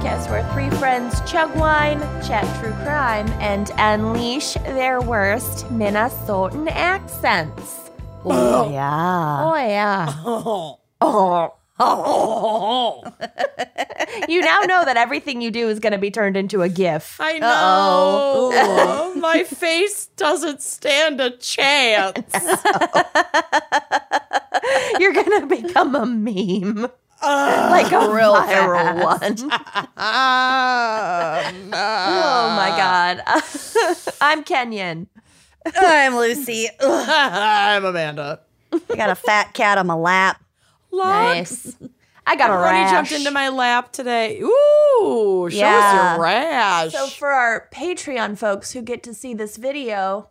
Podcast where three friends chug wine, chat true crime, and unleash their worst Minnesotan accents. Oh. oh, yeah. Oh, yeah. Oh. you now know that everything you do is going to be turned into a GIF. I know. My face doesn't stand a chance. You're going to become a meme. Like a real viral one. Ah, Oh my God. I'm Kenyon. I'm Lucy. I'm Amanda. I got a fat cat on my lap. Nice. I got a Everybody rash. jumped into my lap today. Ooh, show Yeah. us your rash. So for our Patreon folks who get to see this video,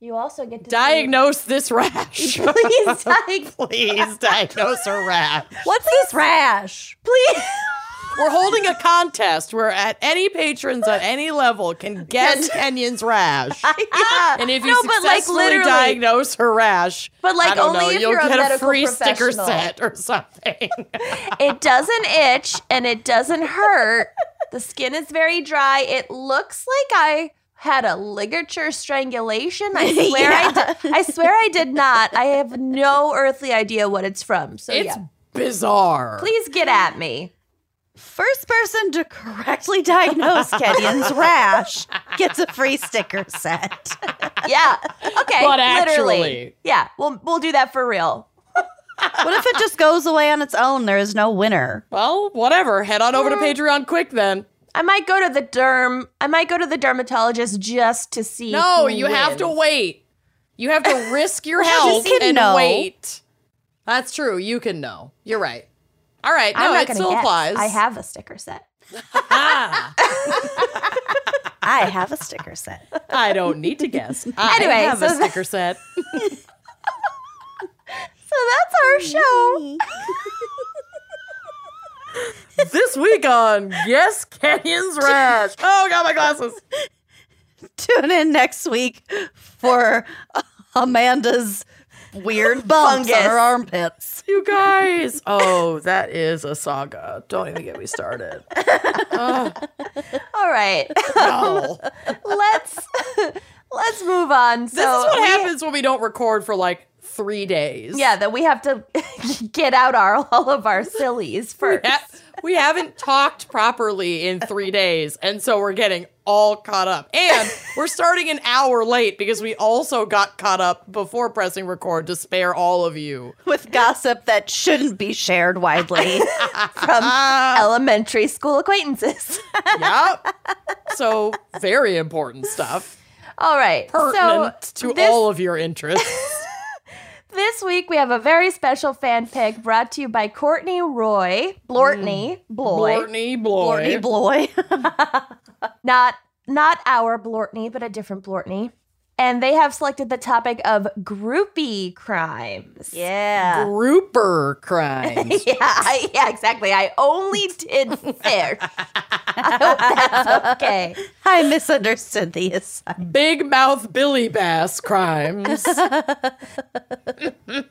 you also get to Diagnose this rash. Please diagnose. Please diagnose a rash. What's this rash? Please. We're holding a contest where at any patrons at any level can guess Kenyon's rash. yeah. And if you no, but like successfully diagnose her rash, But, like, I don't only know, if you'll you're a get a medical free sticker set or something. it doesn't itch and it doesn't hurt. the skin is very dry. It looks like I had a ligature strangulation. I swear I did. I swear I did not. I have no earthly idea what it's from. So it's yeah. bizarre. Please get at me. First person to correctly diagnose Kenyon's rash gets a free sticker set. Yeah. Okay. But literally. actually. Yeah. We'll we'll do that for real. What if it just goes away on its own? There is no winner. Well, whatever. Head on over to Patreon quick then. I might go to the derm. I might go to the dermatologist just to see. No, you have to wait. You have to risk your health you can and know. wait. That's true. You can know. You're right. All right. No, it still guess. applies. I have a sticker set. Ah, I have a sticker set. I don't need to guess. I Anyway, have a so sticker set. So that's our show. This week on Yes Kenyon's Rash. Oh, got my glasses. Tune in next week for Amanda's weird bumps Fungus. on her armpits. You guys. Oh, that is a saga. Don't even get me started. Oh, All right. no. let's let's move on. This so is what we- happens when we don't record for like three days. Yeah, that we have to get out our all of our sillies first. Ha- we haven't talked properly in three days, and so we're getting all caught up. And we're starting an hour late because we also got caught up before pressing record to spare all of you. With gossip that shouldn't be shared widely. From elementary school acquaintances. Yep. So very important stuff. all right. Pertinent so to this, all of your interests. This week we have a very special fan pick brought to you by Courtney Roy. Blortney. Mm. Bloy. Blortney Bloy. Blortney, Bloy. not not our Blortney, but a different Blortney. And they have selected the topic of groupie crimes. yeah. Grouper crimes. Yeah, I, yeah, exactly. I only did fish. I hope that's okay. I misunderstood the assignment. Big mouth Billy Bass crimes.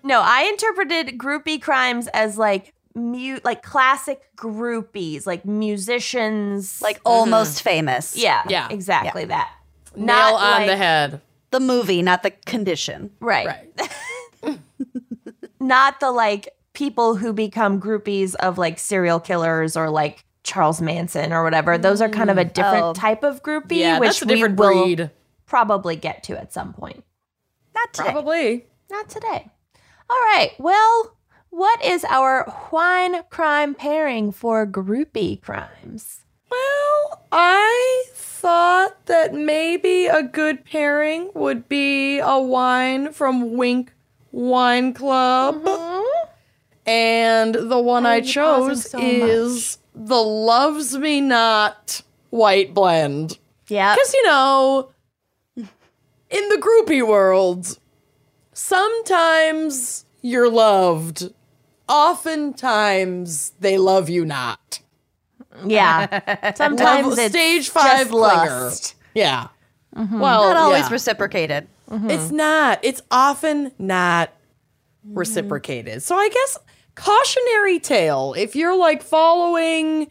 No, I interpreted groupie crimes as like mu- like classic groupies, like musicians. Like almost famous. yeah, Yeah. exactly that. Nail Not on like- the head. The movie, not the condition. Right. Right. Not the like people who become groupies of like serial killers or like Charles Manson or whatever. Those are kind of a mm. different Oh. type of groupie, Yeah, which that's a different we will breed. probably get to at some point. Not today. Probably. Not today. All right. Well, what is our wine crime pairing for groupie crimes? Well, I thought that maybe a good pairing would be a wine from Winc Wine Club. And the one I are chose so is the Loves Me Not white blend. Yeah. Because, you know, in the groupie world, sometimes you're loved. Oftentimes they love you not. Yeah. Sometimes it's stage five just lust. Yeah. Mm-hmm. Well, Not always yeah. reciprocated. Mm-hmm. It's not. It's often not reciprocated. So I guess cautionary tale. If you're like following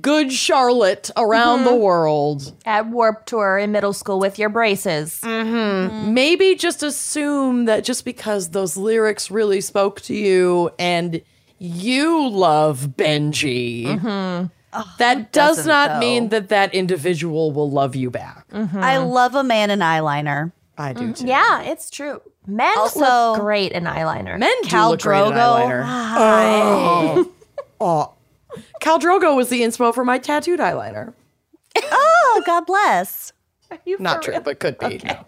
good Charlotte around the mm-hmm. world, At Warp Tour in middle school with your braces. maybe just assume that just because those lyrics really spoke to you and you love Benji, Oh, that does doesn't, though? mean that that individual will love you back. Mm-hmm. I love a man in eyeliner. I do mm-hmm. too. Yeah, it's true. Men Also- look great in eyeliner. Men do Khal look great in Drogo. eyeliner. Oh. Khal Drogo was the inspo for my tattooed eyeliner. Oh, God bless. You Not for true, but could be. no.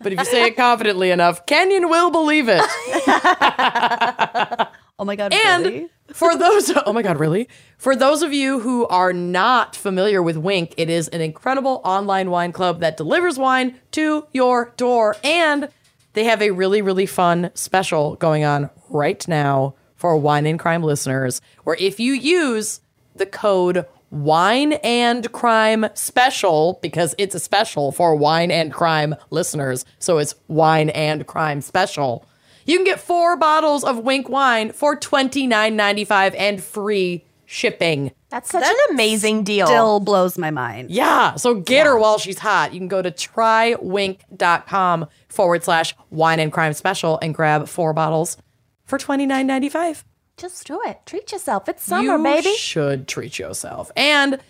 but if you say it confidently enough, Kenyon will believe it. Oh my God. And really? for those, oh my God, really? For those of you who are not familiar with Winc, it is an incredible online wine club that delivers wine to your door. And they have a really, really fun special going on right now for Wine and Crime listeners, where if you use the code Wine and Crime Special, because it's a special for Wine and Crime listeners, so it's Wine and Crime Special. You can get four bottles of Winc wine for twenty nine ninety five and free shipping. That's such an amazing deal. Still blows my mind. Yeah, so get her while she's hot. You can go to trywinc.com forward slash wine and crime special and grab four bottles for twenty nine ninety five. Just do it. Treat yourself. It's summer, maybe. you baby. should treat yourself. And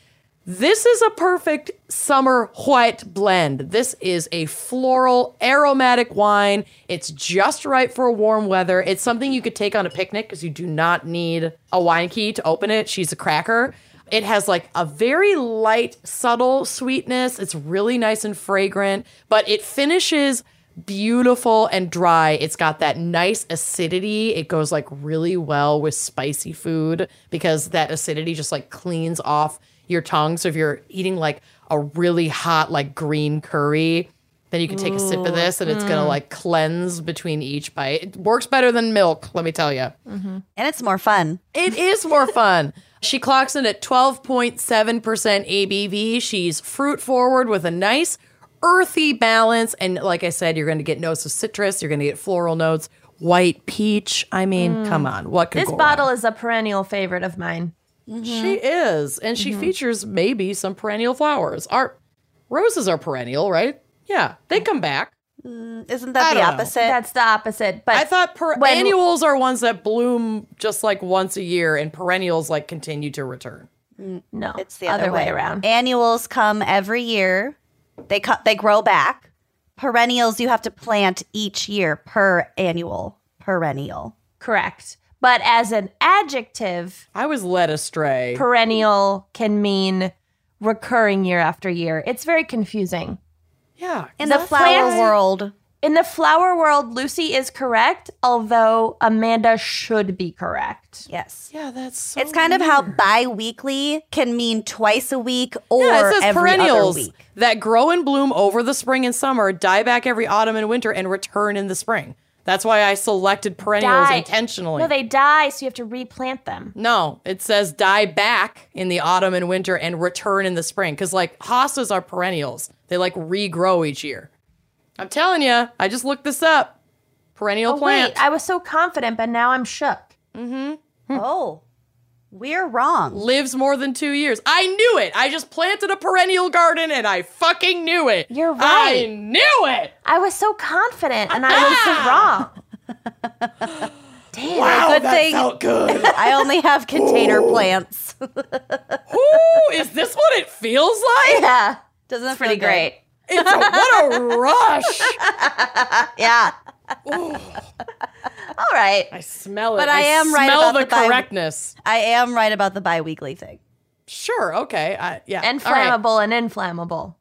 this is a perfect summer white blend. This is a floral aromatic wine. It's just right for warm weather. It's something you could take on a picnic because you do not need a wine key to open it. She's a cracker. It has like a very light, subtle sweetness. It's really nice and fragrant, but it finishes beautiful and dry. It's got that nice acidity. It goes like really well with spicy food because that acidity just like cleans off your tongue. So if you're eating like a really hot like green curry, then you can take a sip of this and it's gonna mm. like cleanse between each bite. It works better than milk, let me tell you. Mm-hmm. And it's more fun. It is more fun. She clocks in at 12.7% ABV. She's fruit forward with a nice earthy balance. And like I said, you're going to get notes of citrus, you're going to get floral notes, white peach. I mean, mm. come on. What could This bottle wrong? is a perennial favorite of mine. She mm-hmm. is. And she mm-hmm. features maybe some perennial flowers. Our roses are perennial, right? Yeah, they mm. come back. Mm, isn't that I the don't know. opposite? That's the opposite. But I thought per- when- annuals are ones that bloom just like once a year, and perennials like continue to return. Mm, no, it's the other, way, around. Annuals come every year. They cut. They grow back. Perennials you have to plant each year per annual. Perennial. Correct. But as an adjective, I was led astray. perennial can mean recurring year after year. It's very confusing. yeah, In The the, flower plants- world, In the flower world, Lucy is correct, although Amanda should be correct. yes. Yeah, that's so It's kind of how weird. bi-weekly can mean twice a week or yeah, it says every perennials other week. that grow and bloom over the spring and summer, die back every autumn and winter, and return in the spring. That's why I selected perennials Die. intentionally. No, they die, so you have to replant them. No, it says die back in the autumn and winter and return in the spring. Because like hostas are perennials, they like regrow each year. I'm telling you, I just looked this up. Perennial Oh, plant wait, I was so confident, but now I'm shook. Mm hmm. Oh, we're wrong. lives more than two years. I knew it. I just planted a perennial garden and I fucking knew it. You're right. I knew it. I was so confident, and I was so wrong. Damn. Wow, good that thing- felt good. I only have container plants. Ooh, is this what it feels like? Yeah. Doesn't it Pretty feel good? great. It's a, what a rush. Yeah. All right. I smell it. But I am right smell about the, the bi- correctness. I am right about the bi-weekly thing. Sure. Okay. I, yeah. And All right. flammable and inflammable.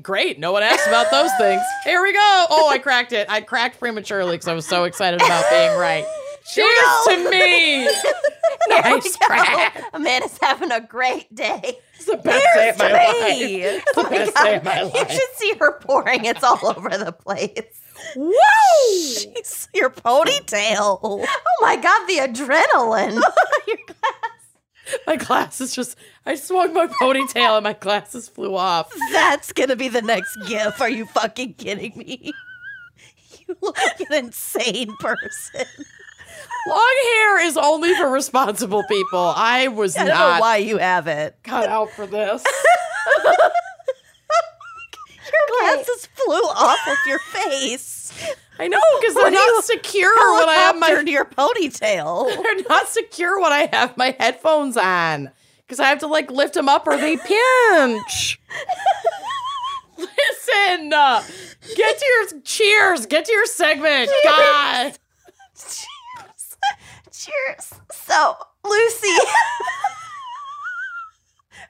Great. No one asked about those things. Here we go. Oh, I cracked it. I cracked prematurely because I was so excited about being right. Cheers to me. nice crack. Amanda's having a great day. It's the best day of my life. It's the oh best day of my You should see her pouring. It's all over the place. Woo! Jeez, your ponytail. Oh my god, the adrenaline. Your glass. My glasses just, I swung my ponytail and my glasses flew off. That's gonna be the next gif. Are you fucking kidding me? You look like an insane person. Long hair is only for responsible people. I was I don't know why you have it. cut out for this. Your glasses flew off of your face. I know because they're not secure when I have my Helicoptered your ponytail. they're not secure when I have my headphones on because I have to like lift them up or they pinch. Listen, uh, get to your cheers. Get to your segment. God, Cheers. So, Lucy.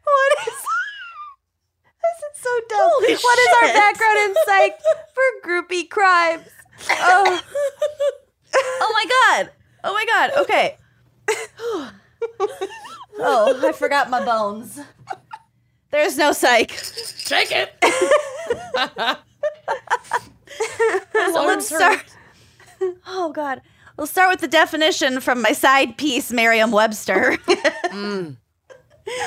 what is This is so dumb. Holy what is our background in psych for groupie crimes? Oh, Oh my god. Oh my god. Okay. oh, I forgot my bones. There's no psych. take it. So let's start. Oh god. We'll start with the definition from my side piece, Merriam-Webster. Mm.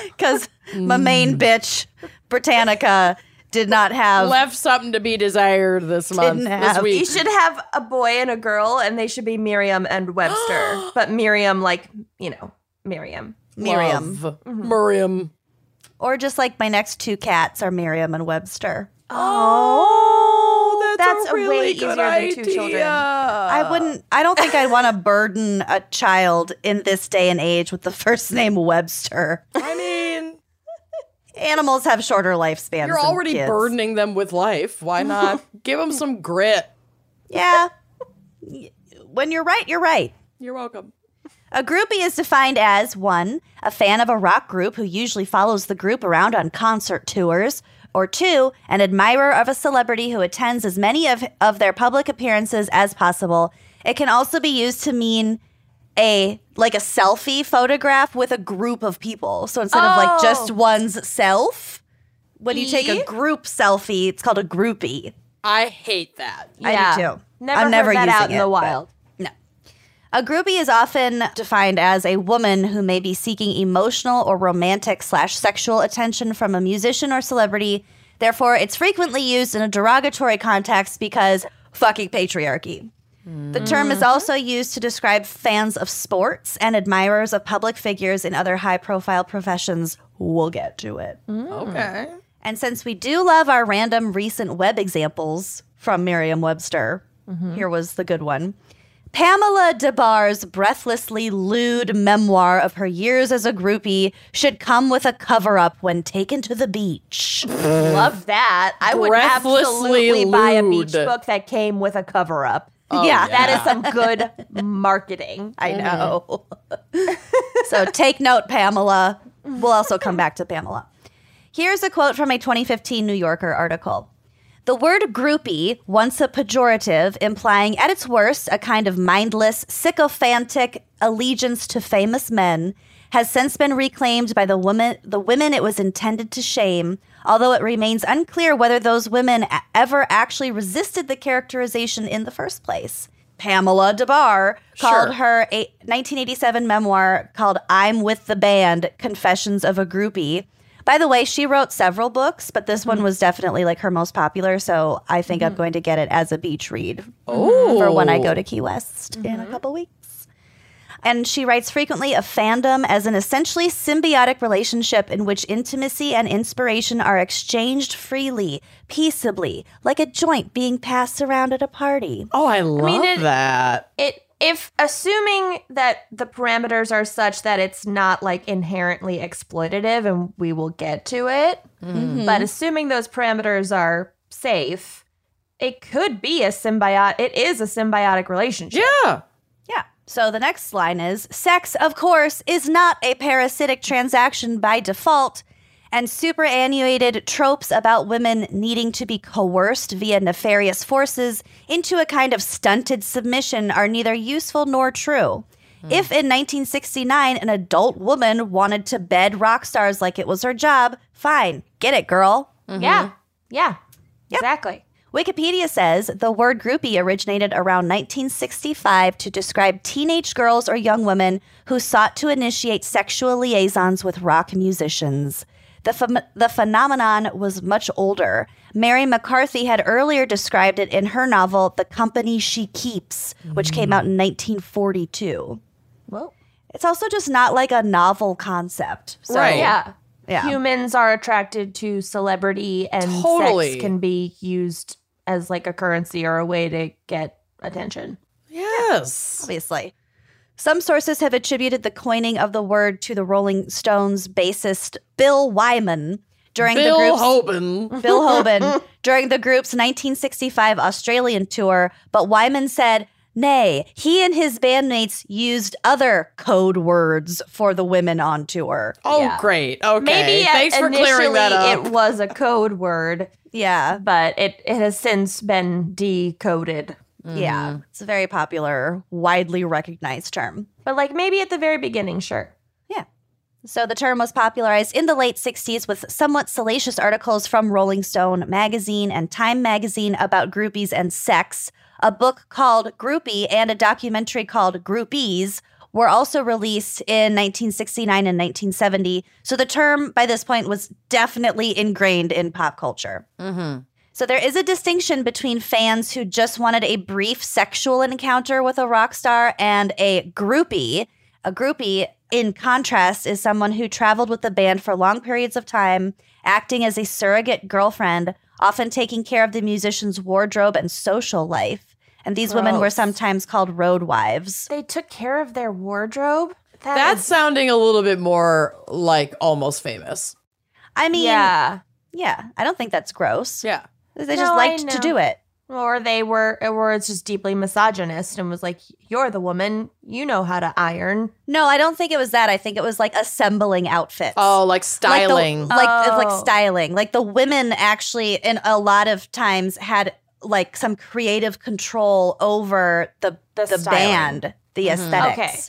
Because my main mm. bitch, Britannica, did not have. Left something to be desired this month. This have. you week. should have a boy and a girl, and they should be Miriam and Webster. but Miriam, like, you know, Miriam. Miriam. Love. Mm-hmm. Miriam. Or just like my next two cats are Miriam and Webster. Oh, that's a way really easier good than two idea. children. I wouldn't. I don't think I'd want to burden a child in this day and age with the first name Webster. I mean, Animals have shorter lifespans. you're than already kids. burdening them with life. Why not give them some grit? Yeah. When you're right, you're right. You're welcome. A groupie is defined as one, a fan of a rock group who usually follows the group around on concert tours, or two, an admirer of a celebrity who attends as many of, of their public appearances as possible. It can also be used to mean a like a selfie photograph with a group of people. So instead of like oh. just Oh. one's self, when you take a group selfie, it's called a groupie. I hate that. I do too. Never I'm heard never that out in the it, but- wild. No. A groupie is often defined as a woman who may be seeking emotional or romantic slash sexual attention from a musician or celebrity. Therefore, it's frequently used in a derogatory context because fucking patriarchy. The term is mm-hmm. also used to describe fans of sports and admirers of public figures in other high profile professions. We'll get to it. Mm. Okay. And since we do love our random recent web examples from Merriam Webster, mm-hmm. here was the good one. Pamela Des Barres's breathlessly lewd memoir of her years as a groupie should come with a cover up when taken to the beach. Love that. I would absolutely buy a beach book that came with a cover up. Oh, yeah, That is some good marketing. I mm-hmm. know. so take note, Pamela. We'll also come back to Pamela. Here's a quote from a 2015 New Yorker article. The word groupie, once a pejorative, implying at its worst a kind of mindless, sycophantic allegiance to famous men, has since been reclaimed by the woman the women it was intended to shame, although it remains unclear whether those women ever actually resisted the characterization in the first place. Pamela Des Barres called Sure. her a 1987 memoir called I'm with the Band Confessions of a Groupie. By the way, she wrote several books, but this one mm-hmm. was definitely like her most popular, so I think I'm mm-hmm. going to get it as a beach read for when I go to Key West in a mm-hmm. couple weeks. And she writes frequently of fandom as an essentially symbiotic relationship in which intimacy and inspiration are exchanged freely, peaceably, like a joint being passed around at a party. Oh, I love it- that. It if assuming that the parameters are such that it's not like inherently exploitative and we will get to it, mm-hmm. but assuming those parameters are safe, it could be a symbiotic it is a symbiotic relationship. Yeah. Yeah. So the next line is sex, of course, is not a parasitic transaction by default, and superannuated tropes about women needing to be coerced via nefarious forces into a kind of stunted submission are neither useful nor true. Hmm. If in 1969 an adult woman wanted to bed rock stars like it was her job, fine, get it, girl. Mm-hmm. Yeah. Yeah. Exactly. Wikipedia says the word groupie originated around 1965 to describe teenage girls or young women who sought to initiate sexual liaisons with rock musicians. The, phem- the phenomenon was much older. Mary McCarthy had earlier described it in her novel The Company She Keeps, which came out in mm. 1942. Whoa. It's also just not like a novel concept. So, Right. Yeah. Yeah. Humans are attracted to celebrity and Totally. sex can be used as like a currency or a way to get attention. Yes. obviously. Some sources have attributed the coining of the word to the Rolling Stones bassist Bill Wyman during the Bill group's Hoban. Bill Hoban during the group's 1965 Australian tour, but Wyman said, "Nay, he and his bandmates used other code words for the women on tour." Oh, Yeah. great. Okay. Maybe Thanks for clearing that up. it was a code word, Yeah, but it, it has since been decoded. Yeah, mm-hmm. it's a very popular, widely recognized term. But like maybe at the very beginning, sure. Yeah. So the term was popularized in the late 60s with somewhat salacious articles from Rolling Stone magazine and Time magazine about groupies and sex. A book called Groupie and a documentary called Groupies were also released in 1969 and 1970. So the term by this point was definitely ingrained in pop culture. Mm-hmm. So there is a distinction between fans who just wanted a brief sexual encounter with a rock star and a groupie. A groupie, in contrast, is someone who traveled with the band for long periods of time, acting as a surrogate girlfriend, often taking care of the musician's wardrobe and social life. And these women were sometimes called road wives. They took care of their wardrobe. That That's is- sounding a little bit more like almost famous. I mean, yeah, yeah. I don't think that's gross. Yeah. They No, just liked to do it. Or they were, or it's just deeply misogynist and was like, "You're the woman. You know how to iron." No, I don't think it was that. I think it was like assembling outfits. Oh, like styling. like the, like it's like Oh. styling like the women actually in a lot of times had like some creative control over the The the, band the mm-hmm. aesthetics Okay.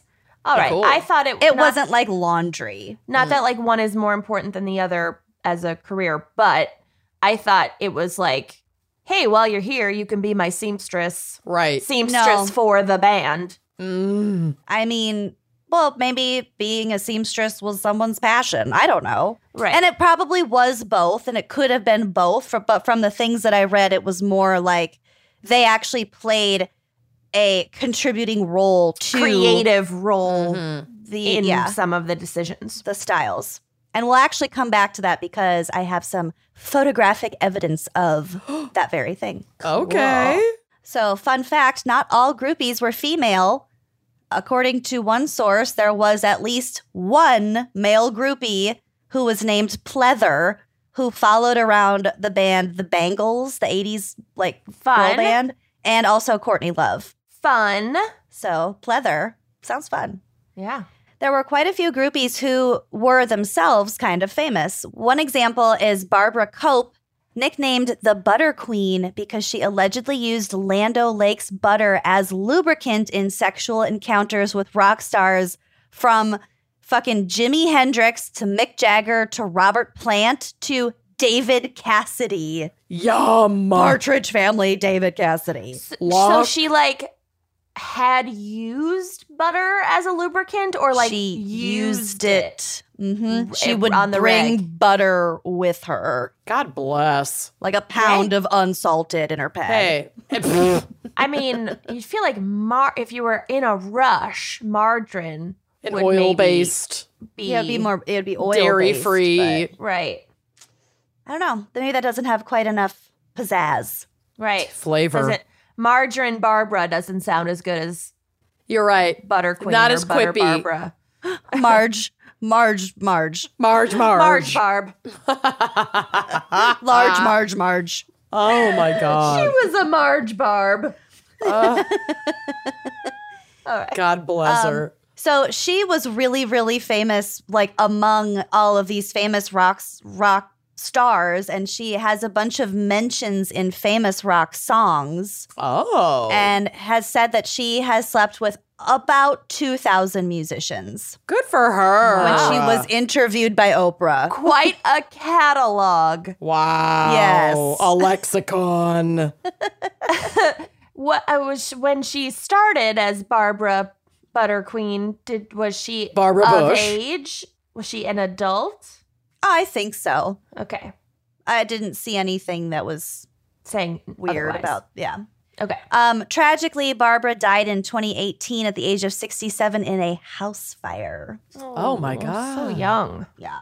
All right. cool. I thought it. it not- wasn't like laundry not mm. that like one is more important than the other as a career, but I thought it was like, "Hey, while you're here, you can be my seamstress, right. seamstress No. for the band." Mm. i mean well maybe being a seamstress was someone's passion i don't know Right. and it probably was both and it could have been both for, but from the things that i read it was more like they actually played a contributing role to creative role the in yeah some of the decisions. the styles. And we'll actually come back to that because I have some photographic evidence of that very thing. Okay. So, fun fact not all groupies were female. According to one source, there was at least one male groupie who was named Pleather, who followed around the band The Bangles, the 80s like girl Fun. band, and also Courtney Love. Fun. So, Pleather sounds fun. Yeah. There were quite a few groupies who were themselves kind of famous. One example is Barbara Cope, nicknamed the Butter Queen because she allegedly used Land O'Lakes butter as lubricant in sexual encounters with rock stars from fucking Jimi Hendrix to Mick Jagger to Robert Plant to David Cassidy. Yum. Partridge Family, David Cassidy. So Lock- she like had used butter as a lubricant or like she used it. hmm R- She would on the bring reg. butter with her. God bless. like a pound of unsalted in her pad. Hey. I mean, you'd feel like mar- if you were in a rush, margarine would oil maybe based, be, yeah, it'd be more. It'd be oil dairy based, free. but right, I don't know. Maybe that doesn't have quite enough pizzazz. right. flavor. Doesn't margarine Barbara doesn't sound as good as You're right. butter queen Not or as butter quippy. Barbara. Marge, Marge, Marge, Marge, Marge Marge. Barb. large Marge, Marge. oh my god, She was a Marge Barb. Uh, All right. God bless Um, her. So she was really, really famous, like among all of these famous rocks, rock stars and she has a bunch of mentions in famous rock songs Oh. and has said that she has slept with about 2,000 musicians good for her. when she was interviewed by Oprah. Quite a catalog. Wow. Yes. A lexicon. What I was when she started as Barbara Butterqueen, did was she Barbara of Bush. age? Was she an adult? I think so. Okay. I didn't see anything that was Saying weird otherwise. about, yeah. Okay. Um, tragically, Barbara died in 2018 at the age of 67 in a house fire. Oh my god. So young. Yeah.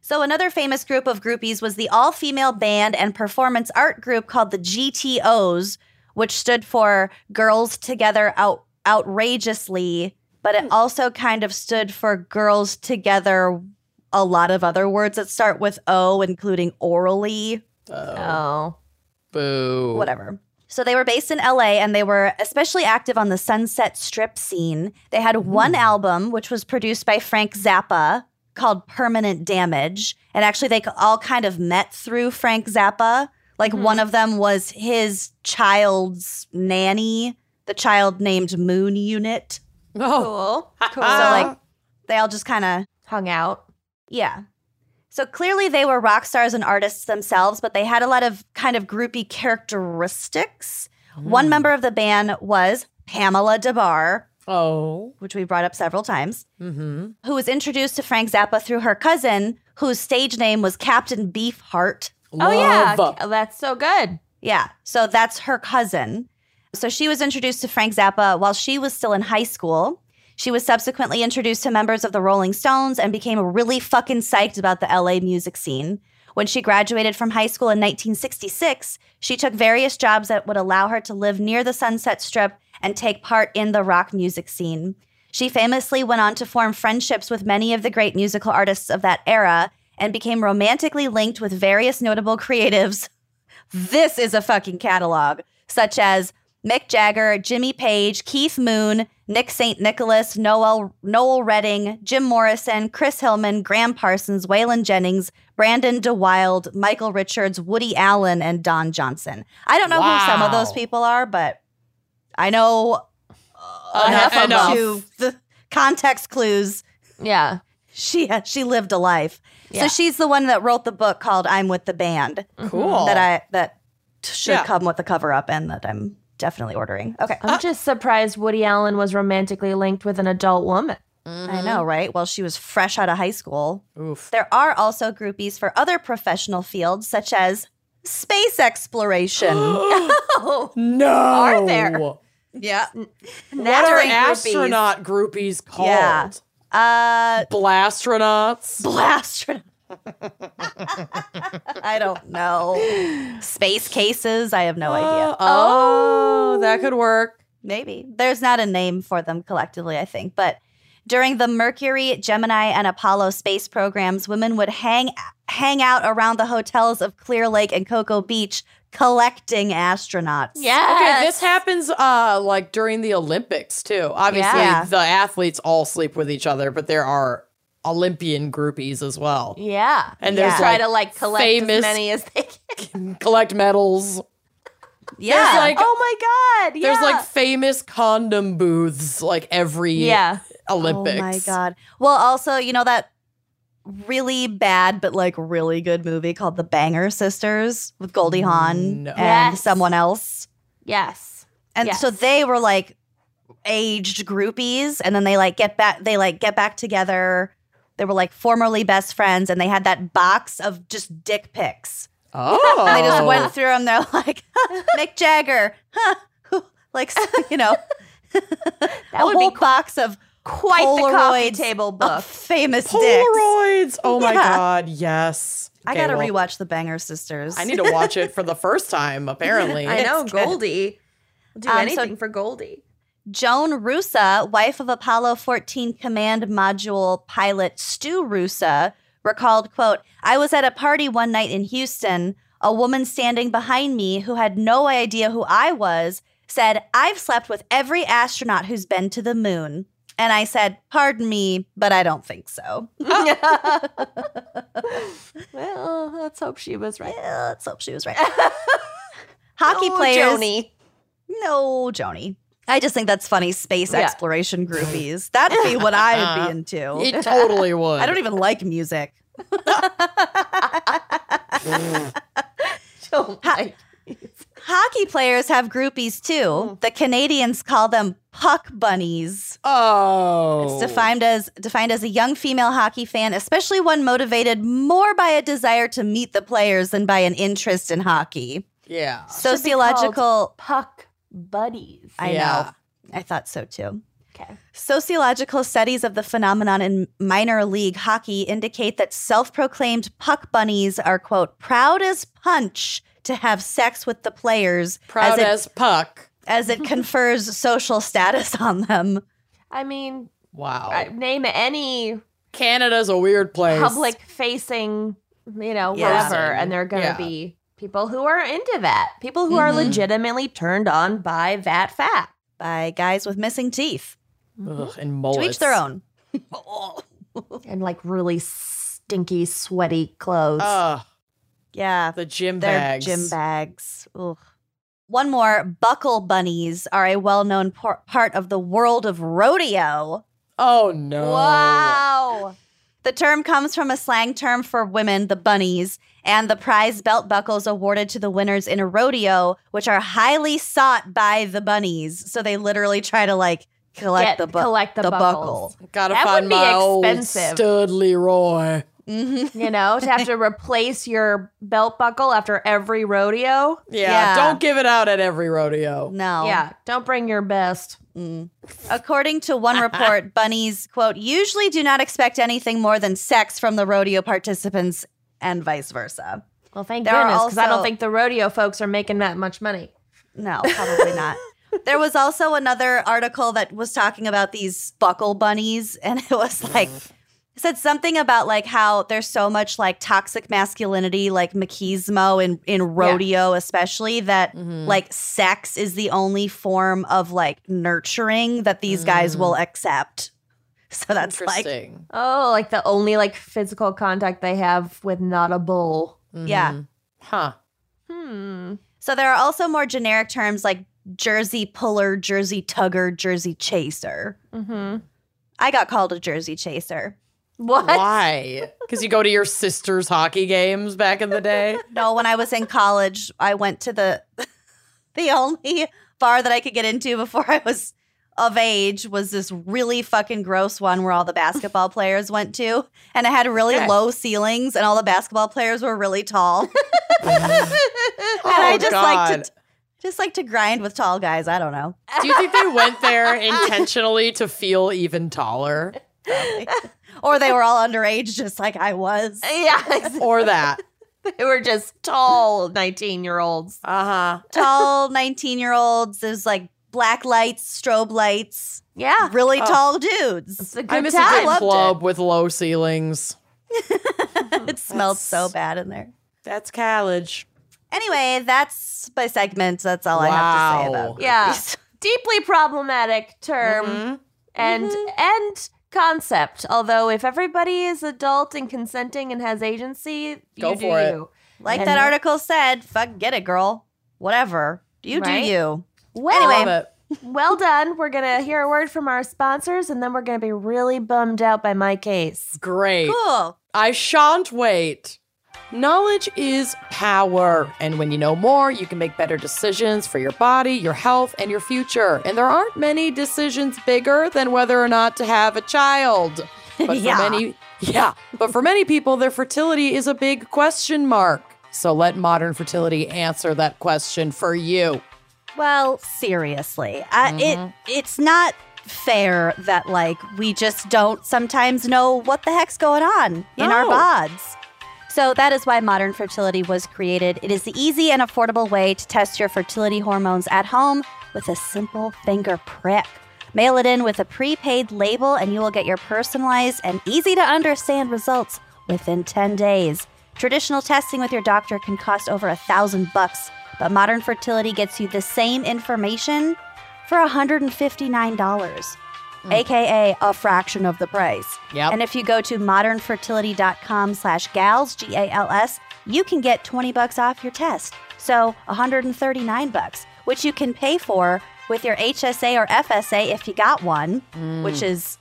So another famous group of groupies was the all-female band and performance art group called the GTOs, which stood for Girls Together Out Outrageously, but it also kind of stood for Girls Together a lot of other words that start with O, including orally. Oh. oh. Boo. whatever. So they were based in LA and they were especially active on the Sunset Strip scene. They had hmm. one album, which was produced by Frank Zappa called Permanent Damage. And actually, they all kind of met through Frank Zappa. Like hmm. one of them was his child's nanny, the child named Moon Unit. Oh. Cool. Cool. So, like, they all just kind of hung out. Yeah. So clearly they were rock stars and artists themselves, but they had a lot of kind of groupie characteristics. One member of the band was Pamela Des Barres, Oh. which we brought up several times, Mm-hmm. who was introduced to Frank Zappa through her cousin, whose stage name was Captain Beefheart. Oh yeah, that's so good. Yeah, so that's her cousin. So she was introduced to Frank Zappa while she was still in high school. She was subsequently introduced to members of the Rolling Stones and became really fucking psyched about the LA music scene. When she graduated from high school in 1966, she took various jobs that would allow her to live near the Sunset Strip and take part in the rock music scene. She famously went on to form friendships with many of the great musical artists of that era and became romantically linked with various notable creatives this is a fucking catalog, such as Mick Jagger, Jimmy Page, Keith Moon, Nick St. Nicholas, Noel, Noel Redding, Jim Morrison, Chris Hillman, Gram Parsons, Waylon Jennings, Brandon deWilde, Michael Richards, Woody Allen, and Don Johnson. I don't know who some of those people are, but I know enough, Enough. Enough. to the context clues. Yeah. She she lived a life. Yeah. So she's the one that wrote the book called "I'm with the Band." Cool. that I that should Yeah. come with the cover up and that I'm definitely ordering. Okay. I'm just surprised Woody Allen was romantically linked with an adult woman. I know, right? Well, she was fresh out of high school. Oof. There are also groupies for other professional fields such as space exploration. No. Are there? yeah. What are NASA groupies. astronaut groupies called? Yeah. Uh Blastronauts. blast. I don't know. Space cases, I have no idea. Uh, oh, that could work. Maybe. There's not a name for them collectively, I think. But during the Mercury, Gemini, and Apollo space programs, women would hang hang out around the hotels of Clear Lake and Cocoa Beach collecting astronauts. Yeah. Okay, this happens uh like during the Olympics too. Obviously, Yeah. the athletes all sleep with each other, but there are Olympian groupies as well. Yeah. And there's, They try like, to like collect famous- as many as they can. Collect medals. Yeah. There's like oh my god. there's like famous condom booths like every Yeah. Olympics. Oh my god. Well, also, you know that really bad but like really good movie called The Banger Sisters with Goldie Hawn No. and Yes. someone else. Yes. And so they were like aged groupies and then they like get back they like get back together. They were like formerly best friends and they had that box of just dick pics. Oh. They just went through them. They're like Mick Jagger, huh? like you know, That a would whole be box of quite the coffee table of book. famous dicks. Polaroids. Oh my Yeah. god, yes. I gotta well, rewatch The Banger Sisters. I need to watch it for the first time, apparently. I know It's good. Goldie. Will do Um, so- anything for Goldie. Joan Roosa, wife of Apollo 14 command module pilot Stu Roosa, recalled, quote, I was at a party one night in Houston. A woman standing behind me who had no idea who I was said, I've slept with every astronaut who's been to the moon. And I said, Pardon me, but I don't think so. well, let's hope she was right. Yeah, let's hope she was right. Hockey Oh, players. Joni. No, Joni. I just think that's funny. Space Yeah. exploration groupies. That'd be what I would be into. It totally would. I don't even like music. Oh my- Hockey players have groupies too. Mm. The Canadians call them puck bunnies. Oh. It's defined as defined as a young female hockey fan, especially one motivated more by a desire to meet the players than by an interest in hockey. Yeah. Sociological puck buddies. I Yeah. know. I thought so too. Okay. Sociological studies of the phenomenon in minor league hockey indicate that self proclaimed puck bunnies are, quote, proud as punch to have sex with the players Proud as, it, as puck. as it confers social status on them. I mean, Wow. I- name any Canada's a weird place. public facing, you know, Yeah. whatever, and they're going to Yeah. be people who are into that, people who are Mhm. legitimately turned on by that fact. By guys with missing teeth. Ugh, and mullets. To each their own. and like really stinky, sweaty clothes. Ugh, Yeah. the gym They're bags. gym bags. Ugh. One more buckle bunnies are a well known por- part of the world of rodeo. Oh no. wow. The term comes from a slang term for women, the bunnies, and the prize belt buckles awarded to the winners in a rodeo, which are highly sought by the bunnies. So they literally try to like collect Get- the, bu- collect the buckles. buckle. Gotta That find would be my old expensive. stud Leroy. Mhm. You know, to have to replace your belt buckle after every rodeo. Yeah, Yeah. Don't give it out at every rodeo. No. Yeah, don't bring your best. Mm. According to one report, bunnies, quote, usually do not expect anything more than sex from the rodeo participants and vice versa. Well, thank There goodness, because I don't think the rodeo folks are making that much money. No, probably not. There was also another article that was talking about these buckle bunnies, and it was like, it said something about like how there's so much like toxic masculinity, like machismo in, in rodeo, especially that Mhm. like sex is the only form of like nurturing that these guys will accept. So that's like, Interesting. Oh, like the only like physical contact they have with not a bull. yeah. Mhm. Huh. Hmm. So there are also more generic terms like jersey puller, jersey tugger, jersey chaser. Mm-hmm. I got called a jersey chaser. What? Why? Because you go to your sister's hockey games back in the day. No, when I was in college, I went to the the only bar that I could get into before I was of age was this really fucking gross one where all the basketball players went to, and it had really Okay. low ceilings, and all the basketball players were really tall. oh, and I just like God. to just like to grind with tall guys. I don't know. Do you think they went there intentionally to feel even taller? or they were all underage, just like I was. yeah, Or that? they were just tall nineteen-year-olds. Uh huh. Tall nineteen year olds. There's like black lights, strobe lights, Yeah, really Oh. tall dudes. it's a good I miss a time. good Loved club with low ceilings. it smelled so bad in there. That's college. Anyway, that's my segments. That's all I have to say Wow. about Yeah. groupies. Deeply problematic term Mhm. and and concept. Although if everybody is adult and consenting and has agency, Go you do for it. you. Like And- that article said, fuck get it, girl. Whatever. You Right? do you. Well, Anyway. Love it. well done. We're gonna hear a word from our sponsors, and then we're gonna be really bummed out by my case. Great. Cool. I shan't wait. Knowledge is power, and when you know more, you can make better decisions for your body, your health, and your future. And there aren't many decisions bigger than whether or not to have a child. But for Yeah. many, yeah, but for many people, their fertility is a big question mark. So let modern fertility answer that question for you. Well, seriously, I, it mm-hmm. it's not fair that like we just don't sometimes know what the heck's going on in our No. bods. So that is why modern fertility was created. It is the easy and affordable way to test your fertility hormones at home with a simple finger prick. Mail it in with a prepaid label and you will get your personalized and easy to understand results within 10 days. Traditional testing with your doctor can cost over a thousand bucks, but modern fertility gets you the same information for $159. aka hmm. a fraction of the price. Yep. And if you go to modernfertility.com slash gals, G-A-L-S, you can get 20 bucks off your test. So 139 bucks, which you can pay for with your HSA or FSA if you got one, hmm. which is,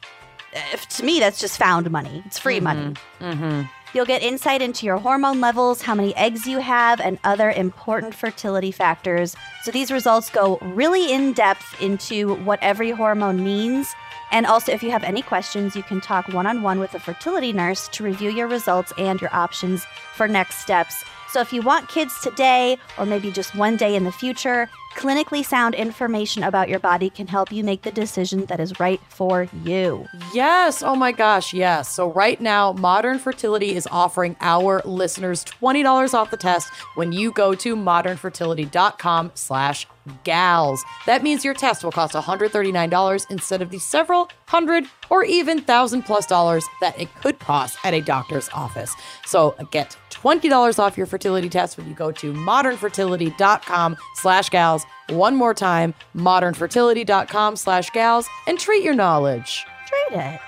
if, to me, that's just found money. It's free mm-hmm. money. Mm-hmm. You'll get insight into your hormone levels, how many eggs you have, and other important fertility factors. So these results go really in depth into what every hormone means. And also, if you have any questions, you can talk one on one with a fertility nurse to review your results and your options for next steps. So, if you want kids today or maybe just one day in the future, clinically sound information about your body can help you make the decision that is right for you. Yes. Oh my gosh. Yes. So right now, Modern Fertility is offering our listeners $20 off the test when you go to modernfertility.com slash gals. That means your test will cost $139 instead of the several hundred or even thousand plus dollars that it could cost at a doctor's office. So get $20 off your fertility test when you go to modernfertility.com slash gals. One more time, modernfertility.com slash gals and treat your knowledge. Treat it.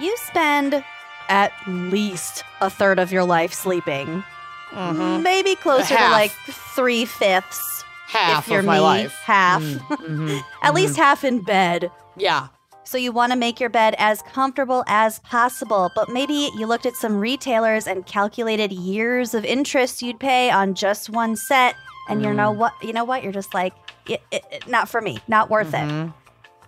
You spend at least a third of your life sleeping. Mm-hmm. Maybe closer to like three fifths. Half if you're of my me, life. Half. Mhm. At least mm-hmm. half in bed. Yeah. So you want to make your bed as comfortable as possible, but maybe you looked at some retailers and calculated years of interest you'd pay on just one set, and you know mm. what? You know what? You're just like, it, it, it- not for me, not worth it. Mm-hmm.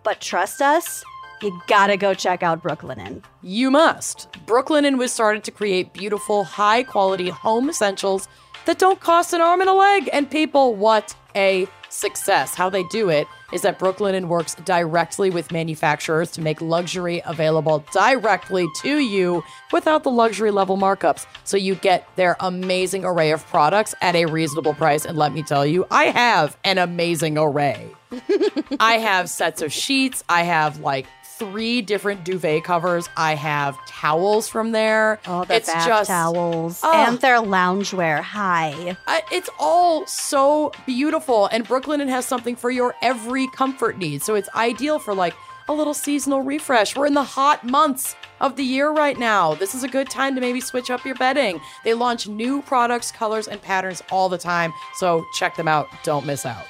But trust us, you gotta go check out Brooklinen. You must. Brooklinen was started to create beautiful, high quality home essentials that don't cost an arm and a leg. And people, what a success. How they do it is that Brooklinen works directly with manufacturers to make luxury available directly to you without the luxury level markups. So you get their amazing array of products at a reasonable price. And let me tell you, I have an amazing array. I have sets of sheets. I have like three different duvet covers. I have towels from there. Oh, the it's bath just towels Oh. and their loungewear. Hi. I, it's all so beautiful. And Brooklinen has something for your every comfort need. So it's ideal for like a little seasonal refresh. We're in the hot months of the year right now. This is a good time to maybe switch up your bedding. They launch new products, colors, and patterns all the time. So check them out. Don't miss out.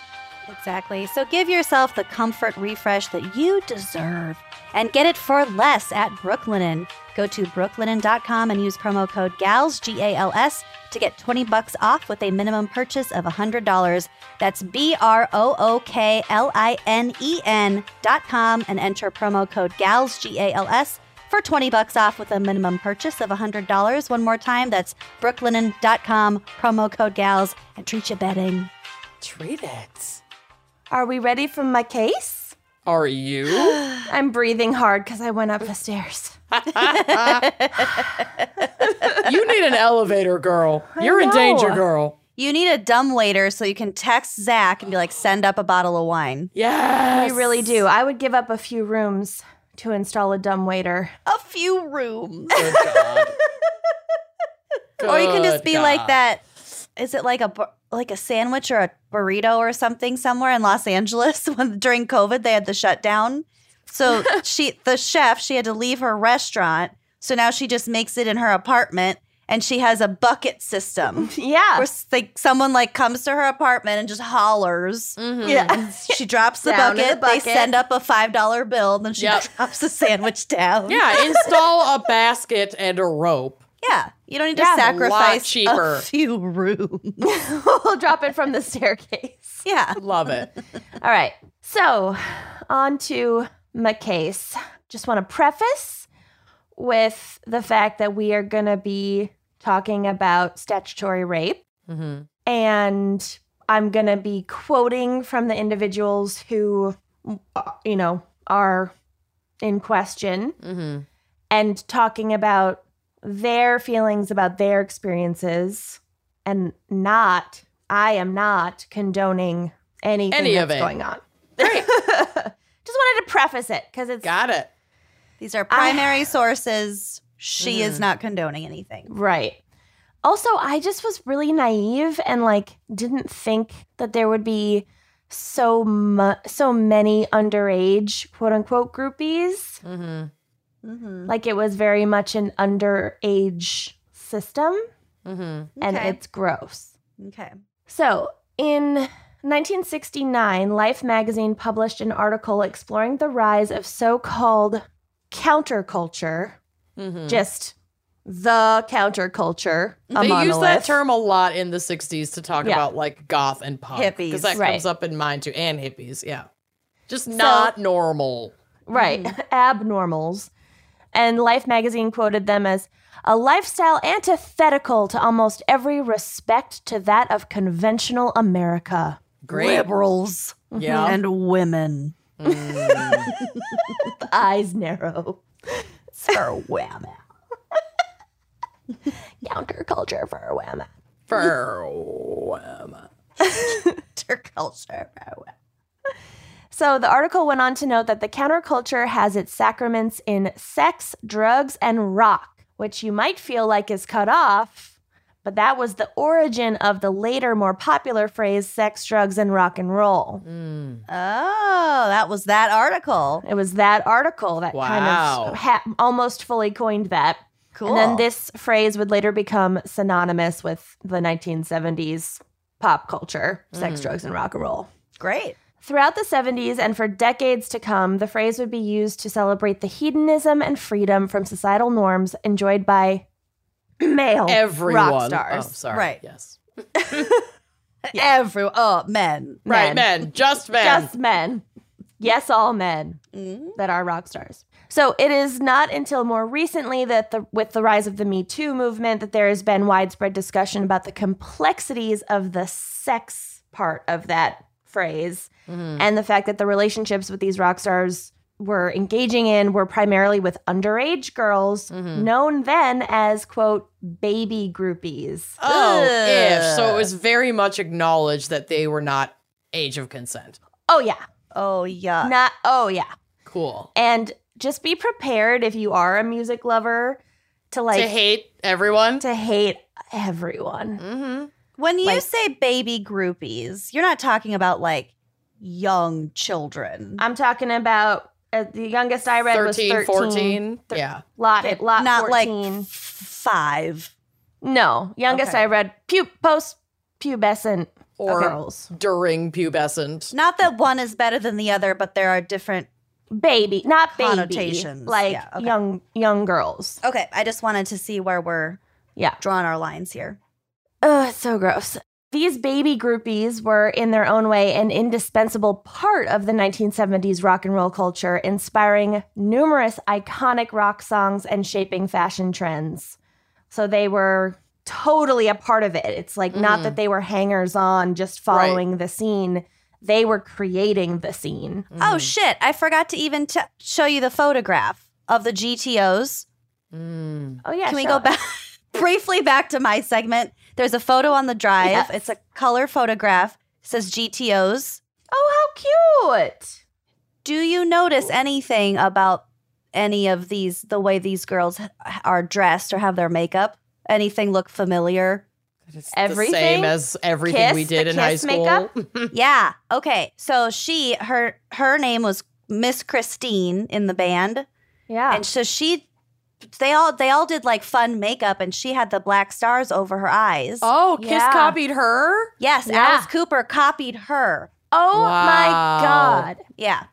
Exactly. So give yourself the comfort refresh that you deserve and get it for less at Brooklinen. Go to brooklinen.com and use promo code GALS, G A L S, to get 20 bucks off with a minimum purchase of $100. That's B R O O K L I N E N dot com and enter promo code GALS, G A L S, for 20 bucks off with a minimum purchase of $100. One more time, that's brooklinen.com, promo code GALS, and treat your bedding. Treat it. Are we ready for my case? Are you? I'm breathing hard because I went up the stairs. you need an elevator, girl. You're in know. danger, girl. You need a dumb waiter so you can text Zach and be like, send up a bottle of wine. Yes. I really do. I would give up a few rooms to install a dumb waiter. A few rooms. Good God. or you can just Good be like that. Is it like a like a sandwich or a burrito or something somewhere in Los Angeles when during COVID they had the shutdown? So she the chef, she had to leave her restaurant. So now she just makes it in her apartment and she has a bucket system. Yeah. Where like someone like comes to her apartment and just hollers. Mm-hmm. yeah. She drops the bucket, the bucket. They send up a five dollar bill, And then she Yep. drops the sandwich down. Yeah, install a basket and a rope. yeah. You don't need Yeah, to a sacrifice cheaper. a few rooms. we'll drop it from the staircase. yeah. Love it. All right. So, on to my case. Just want to preface with the fact that we are going to be talking about statutory rape. Mm-hmm. And I'm going to be quoting from the individuals who, uh, you know, are in question Mm-hmm. and talking about their feelings about their experiences and not, I am not condoning anything Any that's of it. going on. Great. Just wanted to preface it because it's Got it. These are primary sources. She is not condoning anything. right. Also, I just was really naive and like didn't think that there would be so mu- so many underage quote unquote groupies. Mm-hmm. Mm-hmm. Like it was very much an underage system, Mm-hmm. and Okay. it's gross. Okay. So, in 1969, Life magazine published an article exploring the rise of so called counterculture, Mm-hmm. just the counterculture. They use that term a lot in the 60s to talk Yeah. about like goth and punk. Hippies. Because that Right. comes up in mine too. And hippies, yeah. Just not normal. Right, abnormals. And Life magazine quoted them as a lifestyle antithetical to almost every respect to that of conventional America. Great. Liberals Yeah. and women. The mm. eyes narrow. For women. Counterculture for women. For women. Culture for women. So the article went on to note that the counterculture has its sacraments in sex, drugs, and rock, which you might feel like is cut off, but that was the origin of the later, more popular phrase sex, drugs, and rock and roll. Mm. Oh, that was that article. It was that article that Wow. kind of ha- almost fully coined that. Cool. And then this phrase would later become synonymous with the 1970s pop culture, sex, drugs, and rock and roll. Great. Throughout the 70s and for decades to come, the phrase would be used to celebrate the hedonism and freedom from societal norms enjoyed by male Everyone. rock stars. Oh, sorry. Right. Yes. Every oh men. Right, men. Just men. Just men. Yes, all men Mm. that are rock stars. So it is not until more recently that the with the rise of the Me Too movement that there has been widespread discussion about the complexities of the sex part of that phrase Mhm. and the fact that the relationships with these rock stars were engaging in were primarily with underage girls Mhm. known then as quote baby groupies. Oh, if. So it was very much acknowledged that they were not age of consent. Oh yeah. Oh yeah. Not oh yeah. Cool. And just be prepared if you are a music lover to like to hate everyone. to hate everyone. mm-hmm. When you Like- say baby groupies, you're not talking about like young children. I'm talking about uh, the youngest I read 13, was 13. 14. Thir- yeah. Lot, lot not 14. like f- five. no, youngest Okay. I read pu- post pubescent Or girls. during pubescent. Not that one is better than the other, but there are different. Baby, not baby. Connotations. Like Yeah, okay. young young girls. Okay, I just wanted to see where we're Yeah. drawing our lines here. Ugh, so gross. These baby groupies were, in their own way, an indispensable part of the 1970s rock and roll culture, inspiring numerous iconic rock songs and shaping fashion trends. So they were totally a part of it. It's like not Mhm. that they were hangers on just following the scene, they were creating the scene. Mm-hmm. Oh shit! I forgot to even t- show you the photograph of the GTOs. Mm. Oh, yeah. Can we go us. back briefly back to my segment? There's a photo on the drive. Yes. It's a color photograph. It says GTOs. Oh, how cute. Do you notice anything about any of these, the way these girls are dressed or have their makeup? Anything look familiar? It's Everything? the same as everything we did the in high school. makeup? yeah. Okay. So she, her, her name was Miss Christine in the band, Yeah. and so she, they all, they all did like fun makeup, and she had the black stars over her eyes. oh, Kiss Yeah. copied her? Yes, Yeah. Alice Cooper copied her. oh, Wow. my God. Yeah.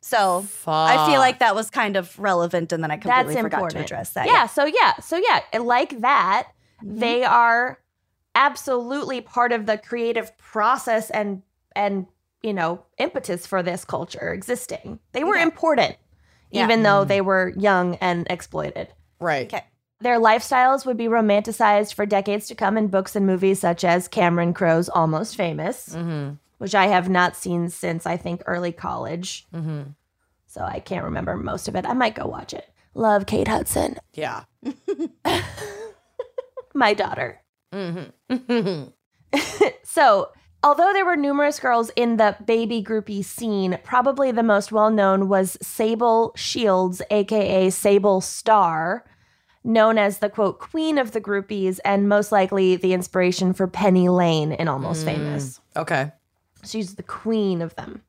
So Fuck. I feel like that was kind of relevant, and then I completely That's forgot important. to address that. Yeah, so yeah, so yeah, like that, Mhm. they are absolutely part of the creative process and and you know impetus for this culture existing. They were Yeah. important, Yeah. even though Mm. they were young and exploited. Right. Okay. Their lifestyles would be romanticized for decades to come in books and movies such as Cameron Crowe's Almost Famous, Mm-hmm. which I have not seen since I think early college. Mm-hmm. So I can't remember most of it. I might go watch it. Love Kate Hudson, Yeah. my daughter. Mm-hmm. So, although there were numerous girls in the baby groupie scene, probably the most well known was Sable Shields, aka Sable Starr, known as the quote queen of the groupies and most likely the inspiration for Penny Lane in Almost Mm. Famous. okay. She's the queen of them.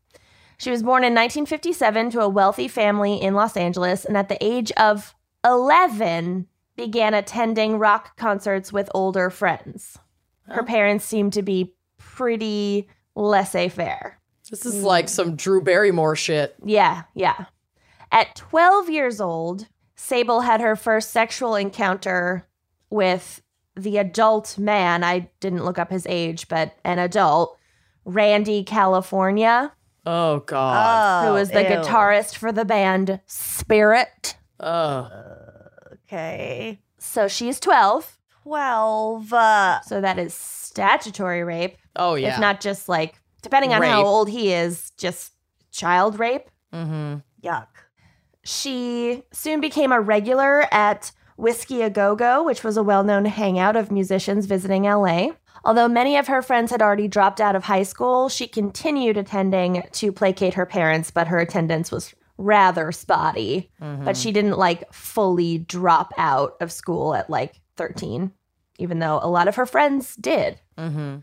She was born in 1957 to a wealthy family in Los Angeles, and at the age of 11, began attending rock concerts with older friends. Her parents seemed to be pretty laissez faire. This is like some Drew Barrymore shit. Yeah, yeah. At 12 years old, Sable had her first sexual encounter with the adult man. I didn't look up his age, but an adult, Randy California, Oh god. who was the ew. guitarist for the band Spirit. Oh. Okay. So she's 12. 12. Uh, So that is statutory rape, Oh yeah. if not just like, depending on how old he is, just child rape. mm-hmm. yuck. She soon became a regular at Whisky A Go Go, which was a well known hangout of musicians visiting LA. Although many of her friends had already dropped out of high school, she continued attending to placate her parents, but her attendance was rather spotty. But she didn't like fully drop out of school at like 13, even though a lot of her friends did. Mm-hmm.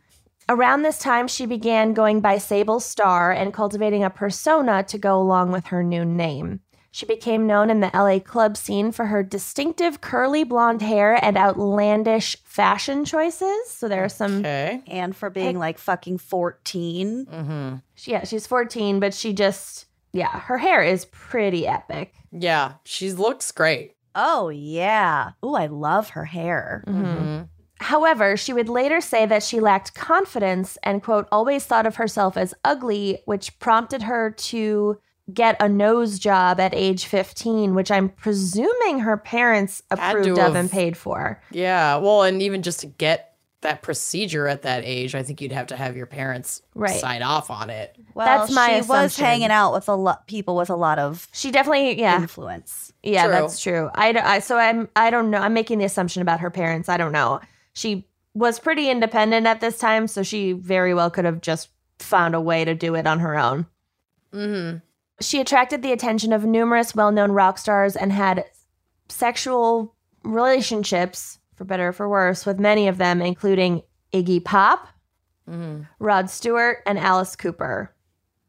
Around this time, she began going by Sable Starr and cultivating a persona to go along with her new name. She became known in the LA club scene for her distinctive curly blonde hair and outlandish fashion choices. So there are some, Okay. And for being like fucking 14. Mm-hmm. yeah, she's 14, but she just, yeah, her hair is pretty epic. Yeah, she looks great. Oh, yeah. Ooh, I love her hair. Mm-hmm. However, she would later say that she lacked confidence and, quote, always thought of herself as ugly, which prompted her to get a nose job at age 15, which I'm presuming her parents approved of have- and paid for. Yeah. Well, and even just to get that procedure at that age, I think you'd have to have your parents Right. sign off on it. Well, That's my she was hanging out with a lot people with a lot of She definitely, yeah, influence. yeah, True. that's true. I, d- I- so I'm, I don't know. I'm making the assumption about her parents. I don't know. She was pretty independent at this time, so she very well could have just found a way to do it on her own. Mm-hmm. She attracted the attention of numerous well known rock stars and had sexual relationships, for better or for worse, with many of them, including Iggy Pop, Mm-hmm. Rod Stewart, and Alice Cooper.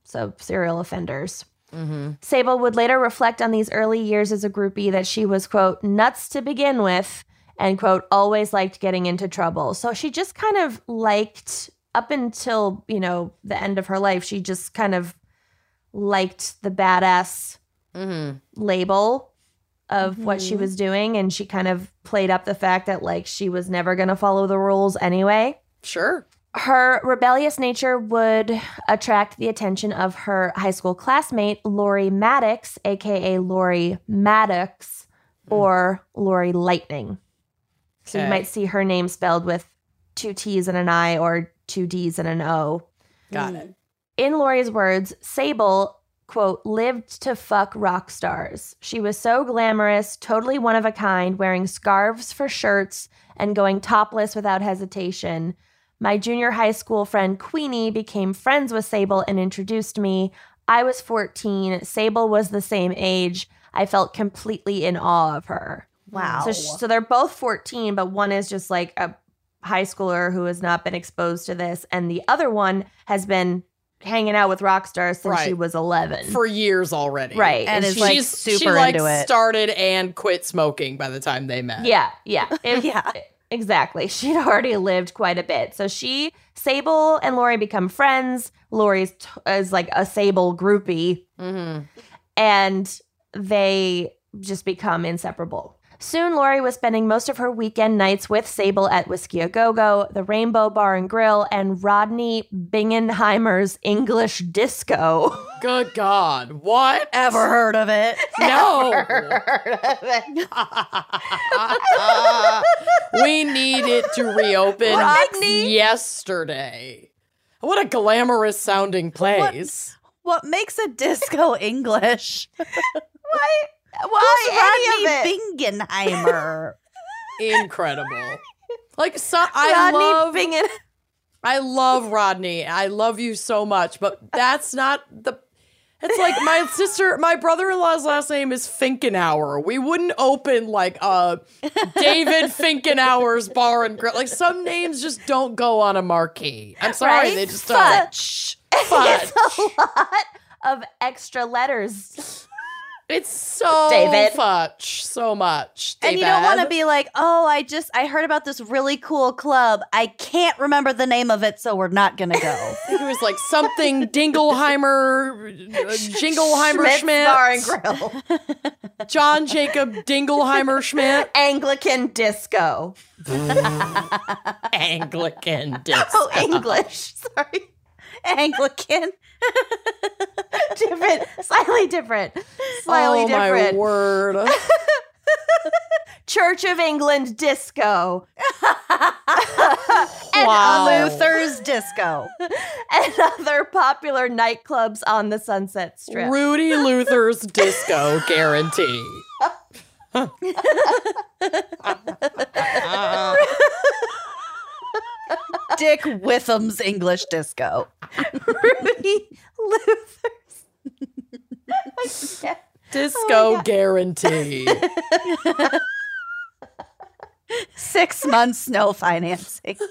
So, serial offenders. Mm-hmm. Sable would later reflect on these early years as a groupie that she was, quote, nuts to begin with, and, quote, always liked getting into trouble. So she just kind of liked, up until, you know, the end of her life, she just kind of liked the badass Mm-hmm. label of what she was doing. And she kind of played up the fact that, like, she was never going to follow the rules anyway. Sure. Her rebellious nature would attract the attention of her high school classmate, Lori Mattix, aka Lori Maddox, or Lori Lightning. So you might see her name spelled with two T's and an I or two D's and an O. Got mm. it. In Lori's words, Sable, quote, lived to fuck rock stars. She was so glamorous, totally one of a kind, wearing scarves for shirts and going topless without hesitation. My junior high school friend Queenie became friends with Sable and introduced me. I was 14. Sable was the same age. I felt completely in awe of her. Wow. So, sh- so they're both 14, but one is just like a high schooler who has not been exposed to this, and the other one has been hanging out with rock stars since she was 11. For years already. right. And is, she- like, She's, super she like into it. started and quit smoking by the time they met. yeah, yeah. It- Yeah. Exactly. She'd already lived quite a bit. So she, Sable and Lori become friends. Lori's t- is like a Sable groupie. Mm-hmm. and they just become inseparable. Soon, Lori was spending most of her weekend nights with Sable at Whisky A Go Go, the Rainbow Bar and Grill, and Rodney Bingenheimer's English Disco. Good God. What? Ever heard of it? No. we need it to reopen Rodney? yesterday. What a glamorous sounding place. What makes a disco English? Why? Why any of Rodney it? Bingenheimer. Incredible. Like so, I Rodney love Bingen. I love Rodney. I love you so much, but that's not the. It's like my sister, my brother-in-law's last name is Finkenauer. We wouldn't open like uh David Finkenauer's Bar and Grill. Like some names just don't go on a marquee. I'm sorry, Right? they just don't. Fudge. Fudge. It's a lot of extra letters. It's so David. fudge, so much. And you don't want to be like, oh, I just I heard about this really cool club. I can't remember the name of it, so we're not gonna go. It was like something Dingleheimer, uh, Jingleheimer Schmidt's Schmidt, Bar and Grill. John Jacob Dingleheimer Schmidt, Anglican disco. Anglican disc. Oh, English. Sorry. Anglican. different. Slightly different. Slightly oh different. my word! Church of England disco. wow. Luther's Disco. and other popular nightclubs on the Sunset Strip. Rudy Luther's disco guarantee. Dick Witham's English Disco. Rudy Luther's. Yeah. Disco oh guarantee. Six months no financing. Zero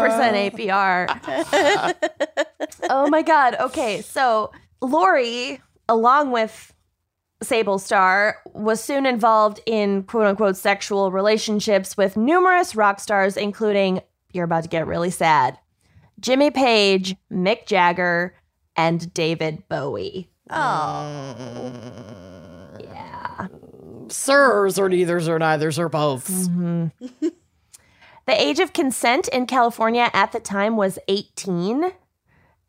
percent APR. oh my god. Okay, so Lori, along with Sable Star, was soon involved in quote unquote sexual relationships with numerous rock stars, including you're about to get really sad. Jimmy Page, Mick Jagger, and David Bowie. Oh. Yeah. Sirs or neithers or neithers or both. Mm-hmm. The age of consent in California at the time was 18,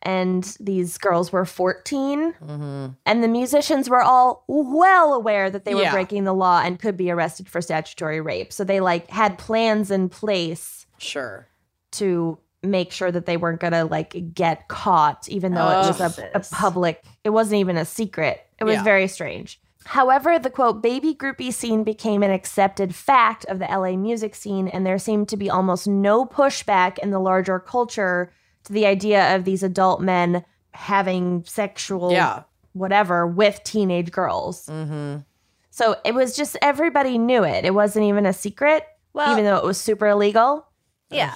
and these girls were 14. Mm-hmm. And the musicians were all well aware that they were Yeah. breaking the law and could be arrested for statutory rape. So they like had plans in place Sure. to make sure that they weren't gonna like get caught, even though it was a, a public. It wasn't even a secret. It was Yeah. very strange. However, the quote baby groupie scene became an accepted fact of the LA music scene, and there seemed to be almost no pushback in the larger culture to the idea of these adult men having sexual Yeah. whatever with teenage girls. Mm-hmm. So it was just everybody knew it. It wasn't even a secret, Well, even though it was super illegal. yeah.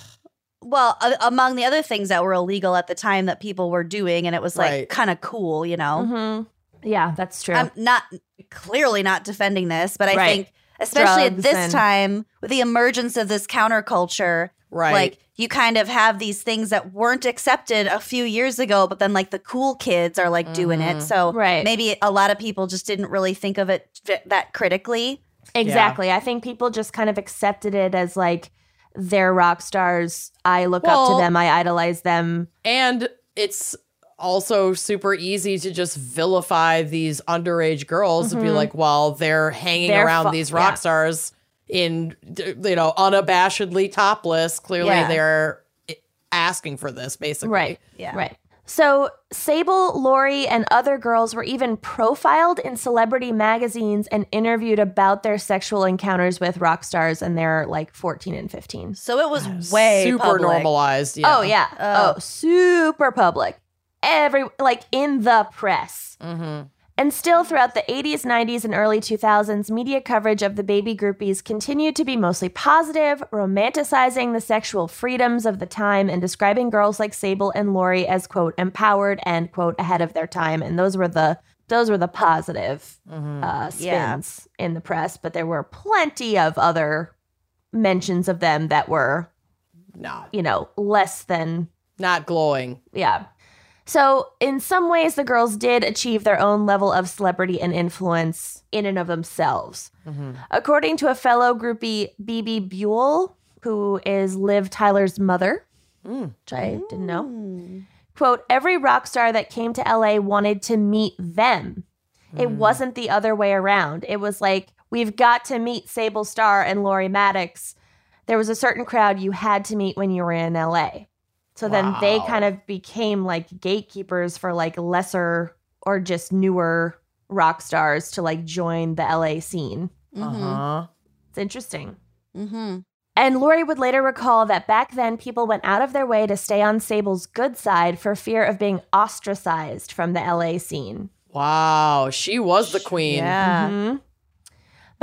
Well, a- among the other things that were illegal at the time that people were doing, and it was like Right. kind of cool, you know. Mm-hmm. Yeah, that's true. I'm not clearly not defending this, but I Right. think especially at this and- time with the emergence of this counterculture, Right. like you kind of have these things that weren't accepted a few years ago, but then like the cool kids are like doing it. Mm-hmm. So Right. maybe a lot of people just didn't really think of it v- that critically. Exactly. I think people just kind of accepted it as like they're rock stars. I look up to them. I idolize them. And it's also super easy to just vilify these underage girls and be mm-hmm. like, well, they're hanging They're around fu- these rock yeah. stars in, you know, unabashedly topless. Clearly, Yeah. they're asking for this, basically. Right. Yeah. Right. So Sable, Lori, and other girls were even profiled in celebrity magazines and interviewed about their sexual encounters with rock stars, and they're like 14 and 15. So it was way super public. normalized. Yeah. Oh yeah. Oh. Oh, super public. Every like in the press. Mm-hmm. And still throughout the 80s, 90s, and early 2000s, media coverage of the baby groupies continued to be mostly positive, romanticizing the sexual freedoms of the time and describing girls like Sable and Lori as quote empowered and quote ahead of their time. And those were the those were the positive uh, spins Yeah. in the press, but there were plenty of other mentions of them that were, Not, you know, less than not glowing. yeah. So, in some ways, the girls did achieve their own level of celebrity and influence in and of themselves. Mm-hmm. According to a fellow groupie, Bebe Buell, who is Liv Tyler's mother, mm. which I didn't know, quote, every rock star that came to LA wanted to meet them. It mm. wasn't the other way around. It was like, we've got to meet Sable Starr and Laurie Maddox. There was a certain crowd you had to meet when you were in LA. So then they kind of became like gatekeepers for like lesser or just newer rock stars to like join the LA scene. Mm-hmm. Uh huh. It's interesting. Mm-hmm. And Lori would later recall that back then people went out of their way to stay on Sable's good side for fear of being ostracized from the LA scene. Wow, she was the queen. Yeah. Mhm.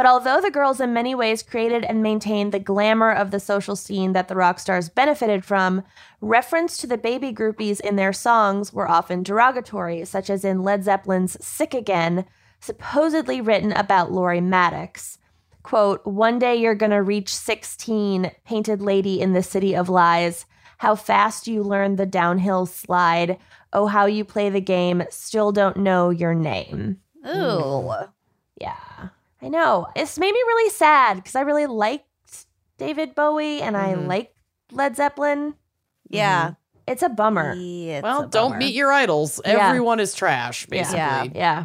But although the girls in many ways created and maintained the glamour of the social scene that the rock stars benefited from, reference to the baby groupies in their songs were often derogatory, such as in Led Zeppelin's Sick Again, supposedly written about Lori Maddox. Quote, One day you're gonna reach 16, painted lady in the city of lies. How fast you learn the downhill slide. Oh, how you play the game, still don't know your name. Ooh. Mm. Yeah, I know. It's made me really sad because I really liked David Bowie and I Mhm. like Led Zeppelin. Yeah. It's a bummer. Yeah, it's Well, a don't bummer. meet your idols. Yeah. Everyone is trash, basically. Yeah. Yeah.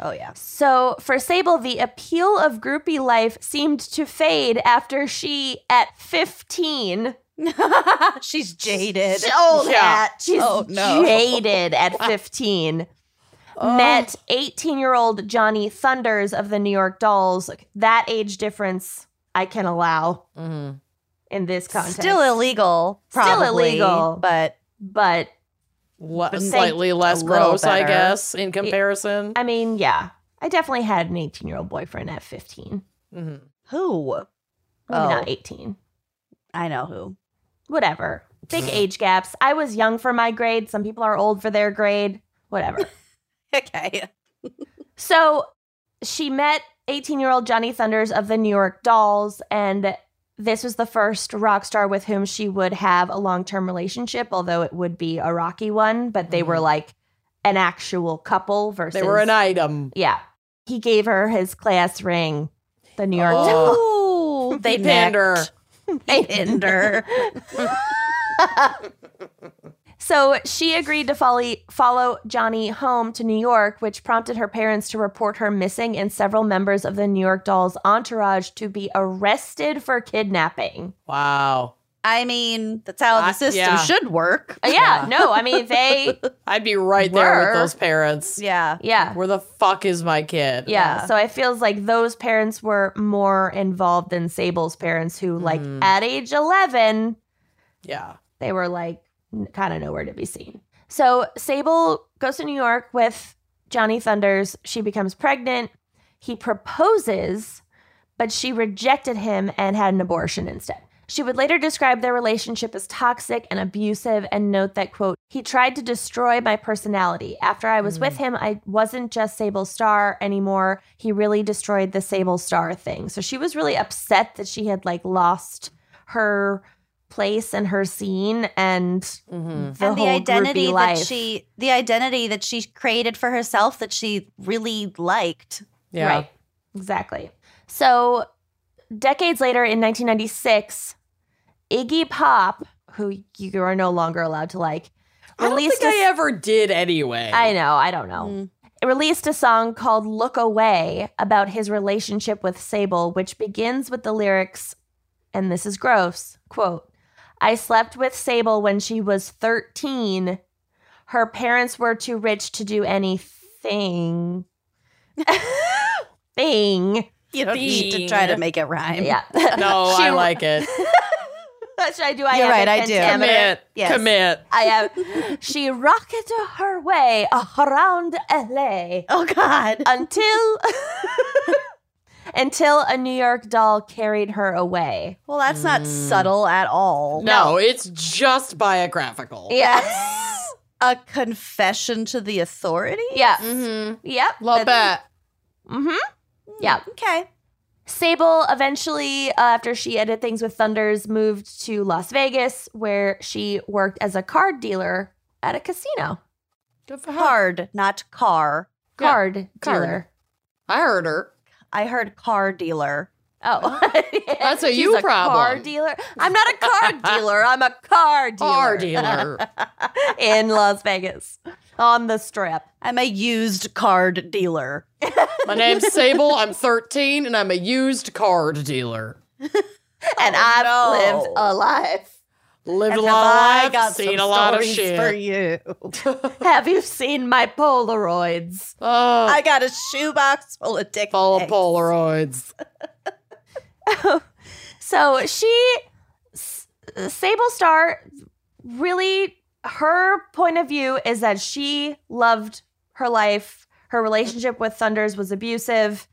Oh yeah. So for Sable, the appeal of groupie life seemed to fade after she, at 15, She's jaded. so Yeah. that she's Oh, no. jaded at 15. Met 18 year old Johnny Thunders of the New York Dolls. That age difference I can allow Mhm. in this context. Still illegal. probably, Still illegal. But but Le- But slightly less little gross, I guess, in comparison. I mean, yeah. I definitely had an 18 year old boyfriend at 15. Mhm. who? Maybe Oh. not 18. I know who. Whatever. Big age gaps. I was young for my grade. Some people are old for their grade. Whatever. Okay. so she met 18 year old Johnny Thunders of the New York Dolls, and this was the first rock star with whom she would have a long term relationship, although it would be a rocky one, but they were mm-hmm. like an actual couple versus. They were an item. Yeah. He gave her his class ring, the New York Dolls. Oh, they pinned her. They pinned her. So she agreed to follow, follow Johnny home to New York, which prompted her parents to report her missing and several members of the New York Dolls entourage to be arrested for kidnapping. Wow. I mean, that's how I- the system yeah. should work. Uh, yeah, no, I mean, they, I'd be right there with those parents. Yeah. yeah. Where the fuck is my kid? Yeah, Yeah. so it feels like those parents were more involved than Sable's parents, who, like, Mhm. at age 11, Yeah. they were like kind of nowhere to be seen. So Sable goes to New York with Johnny Thunders. She becomes pregnant. He proposes, but she rejected him and had an abortion instead. She would later describe their relationship as toxic and abusive and note that, quote, he tried to destroy my personality. After I was with mm. him, I wasn't just Sable Starr anymore. He really destroyed the Sable Starr thing. So she was really upset that she had like lost her place and her scene and Mhm. the and the whole identity groupie that life. she the identity that she created for herself that she really liked. Yeah. Right. Exactly. So, decades later in 1996, Iggy Pop, who you are no longer allowed to like, I don't released think a- I ever did anyway. I know, I don't know. Mm. It released a song called Look Away about his relationship with Sable, which begins with the lyrics, and this is gross quote, I slept with Sable when she was 13. Her parents were too rich to do anything. Thing. You don't need to try to make it rhyme. Yeah. no, She- I like it. Should I do? I You're have right, a I do. Commit. Yes. Commit. I have. She rocketed her way around LA Oh God. until until a New York doll carried her away. Well, that's not subtle at all. No, it's just biographical. Yes. A confession to the authority. yeah. Mm-hmm. Yep. Love that. Mm-hmm. Yeah. Okay. Sable eventually, uh, after she ended things with Thunders, moved to Las Vegas, where she worked as a card dealer at a casino. Good for her. Card, not car. Yeah, Card card. dealer. I heard her. I heard car dealer. Oh, That's a you a Car dealer. I'm not a car dealer. I'm a car dealer. Car dealer. in Las Vegas on the strip. I'm a used card dealer. My name's Sable. I'm 13 and I'm a used card dealer. And oh, I've no. lived a life. Lived And a lot of life, seen a lot of shit. for you. Have you seen my Polaroids? Oh, I got a shoebox full of dick full of. Polaroids. So she, S- Sable Starr, really, her point of view is that she loved her life. Her relationship with Thunders was abusive,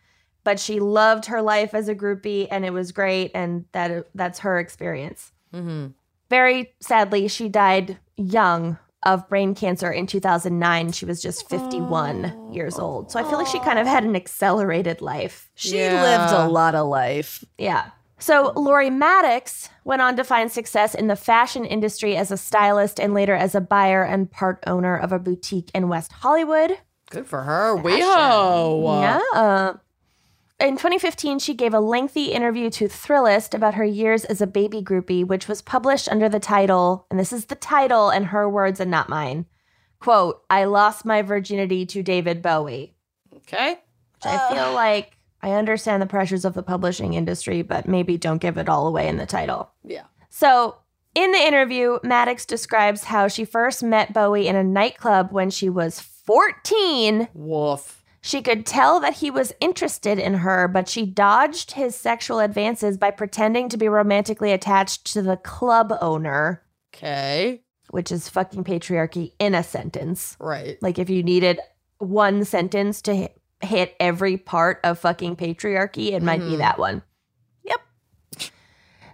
but she loved her life as a groupie, and it was great. And that that's her experience. Mm-hmm. Very sadly, she died young of brain cancer in 2009. She was just 51 years old. So I feel like she kind of had an accelerated life. She Yeah. lived a lot of life. Yeah. So Lori Maddox went on to find success in the fashion industry as a stylist and later as a buyer and part owner of a boutique in West Hollywood. Good for her. Weho. Yeah. In 2015, she gave a lengthy interview to Thrillist about her years as a baby groupie, which was published under the title, and this is the title and her words and not mine. Quote, I lost my virginity to David Bowie. Okay. Which I feel like I understand the pressures of the publishing industry, but maybe don't give it all away in the title. Yeah. So, in the interview, Maddox describes how she first met Bowie in a nightclub when she was 14. Woof. She could tell that he was interested in her, but she dodged his sexual advances by pretending to be romantically attached to the club owner, Okay. which is fucking patriarchy in a sentence. Right. Like, if you needed one sentence to hit, hit every part of fucking patriarchy, it might be mm-hmm. that one. Yep.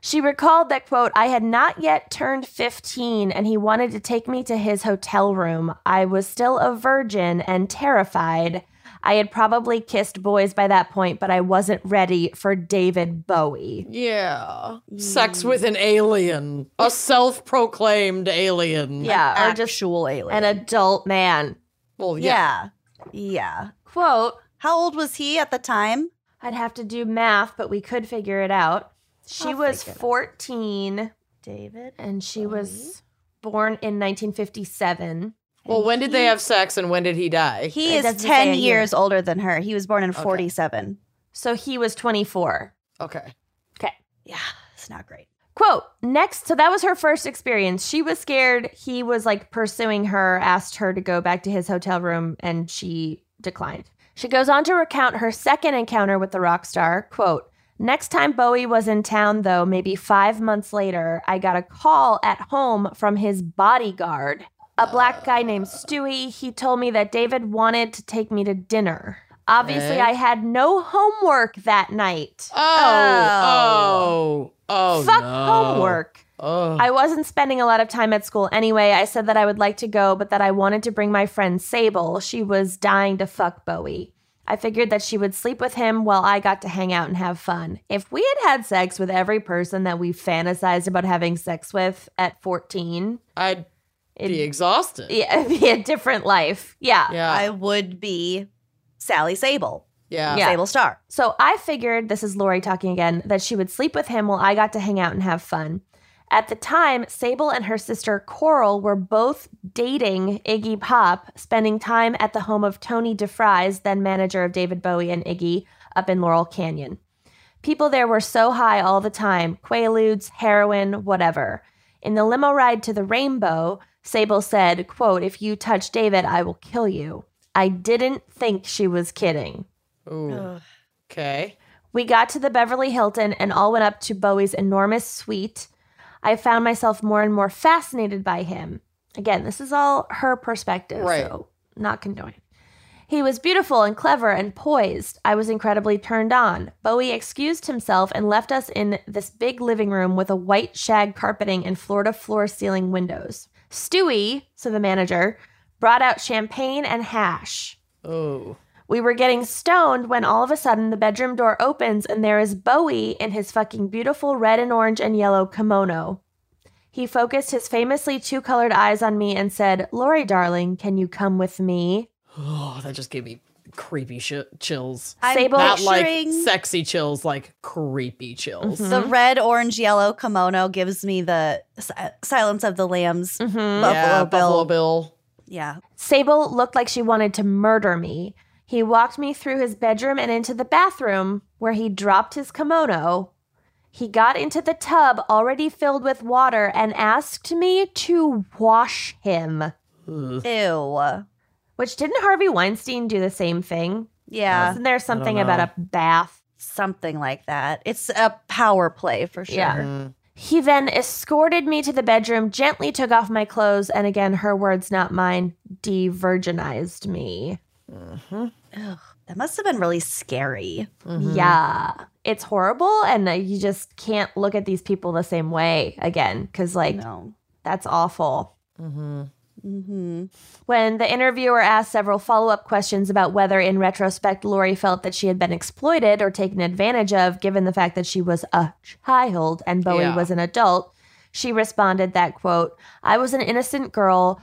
She recalled that, quote, I had not yet turned 15 and he wanted to take me to his hotel room. I was still a virgin and terrified. I had probably kissed boys by that point, but I wasn't ready for David Bowie. Yeah. Sex with an alien. A self proclaimed alien. Yeah, or just Actual alien. an adult man. Well, yeah. yeah. Yeah. Quote, How old was he at the time? I'd have to do math, but we could figure it out. She I'll was figure it out. 14 David. and she was born in 1957. Well, when did they have sex and when did he die? He is 10 a year. years older than her. He was born in 47. So he was 24. Okay. Okay. Yeah, it's not great. Quote, next, so that was her first experience. She was scared. He was like pursuing her, asked her to go back to his hotel room, and she declined. She goes on to recount her second encounter with the rock star. Quote, next time Bowie was in town, though, maybe five months later, I got a call at home from his bodyguard, a black guy named Stewie. He told me that David wanted to take me to dinner. Obviously, Okay. I had no homework that night. Oh. Oh. Oh. Fuck no. homework. Oh. I wasn't spending a lot of time at school anyway. I said that I would like to go, but that I wanted to bring my friend Sable. She was dying to fuck Bowie. I figured that she would sleep with him while I got to hang out and have fun. If we had had sex with every person that we fantasized about having sex with at 14, I'd it'd be exhausted. yeah, it'd be a different life. Yeah. Yeah. I would be Sally Sable. yeah. Yeah. Sable Starr. So I figured, this is Lori talking again, that she would sleep with him while I got to hang out and have fun. At the time, Sable and her sister Coral were both dating Iggy Pop, spending time at the home of Tony DeFries, then manager of David Bowie and Iggy, up in Laurel Canyon. People there were so high all the time Quaaludes, heroin, whatever. In the limo ride to the Rainbow, Sable said, quote, If you touch David, I will kill you. I didn't think she was kidding. Ooh. Okay. We got to the Beverly Hilton and all went up to Bowie's enormous suite. I found myself more and more fascinated by him. Again, this is all her perspective, Right. so not condoning. He was beautiful and clever and poised. I was incredibly turned on. Bowie excused himself and left us in this big living room with a white shag carpeting and Florida floor ceiling windows. Stewie, so the manager, brought out champagne and hash. Oh. We were getting stoned when all of a sudden the bedroom door opens and there is Bowie in his fucking beautiful red and orange and yellow kimono. He focused his famously two colored eyes on me and said, Lori, darling, can you come with me? Oh, that just gave me creepy sh- chills. I'm Sable- Not like sexy chills, like creepy chills. the red, orange, yellow kimono gives me the si- Silence of the Lambs. Mm-hmm. Buffalo yeah, Bill. Buffalo Bill. Yeah. Sable looked like she wanted to murder me. He walked me through his bedroom and into the bathroom where he dropped his kimono. He got into the tub already filled with water and asked me to wash him. Ew. Which didn't Harvey Weinstein do the same thing? Yeah. Isn't there something about a bath? Something like that. It's a power play for sure. Yeah. He then escorted me to the bedroom, gently took off my clothes, and again, her words, not mine, de-virginized me. Ugh, that must have been really scary. Yeah. It's horrible, and uh, you just can't look at these people the same way again, because, like, No. that's awful. Mm-hmm. Mm-hmm. When the interviewer asked several follow up questions about whether, in retrospect, Lori felt that she had been exploited or taken advantage of, given the fact that she was a child and Bowie Yeah. was an adult, she responded that, quote, I was an innocent girl,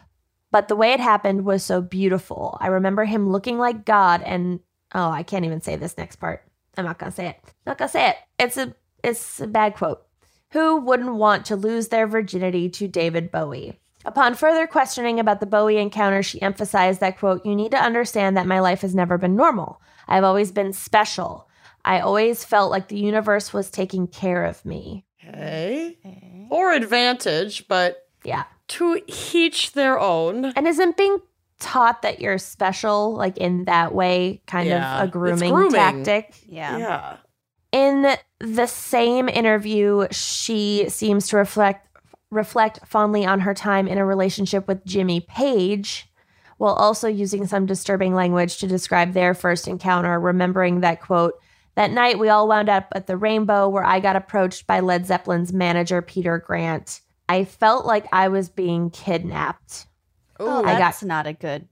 but the way it happened was so beautiful. I remember him looking like God and, oh, I can't even say this next part. I'm not going to say it. I'm Not going to say it. It's a, it's a bad quote. Who wouldn't want to lose their virginity to David Bowie? Upon further questioning about the Bowie encounter, she emphasized that, quote, you need to understand that my life has never been normal. I've always been special. I always felt like the universe was taking care of me. Okay. Or advantage, but Yeah. to each their own. And isn't being taught that you're special, like in that way, kind Yeah, of a grooming, grooming. tactic? Yeah. Yeah. In the same interview, she seems to reflect reflect fondly on her time in a relationship with Jimmy Page, while also using some disturbing language to describe their first encounter, remembering that quote, that night we all wound up at the Rainbow where I got approached by Led Zeppelin's manager Peter Grant. I felt like I was being kidnapped. Oh, Ooh, I got- that's not a good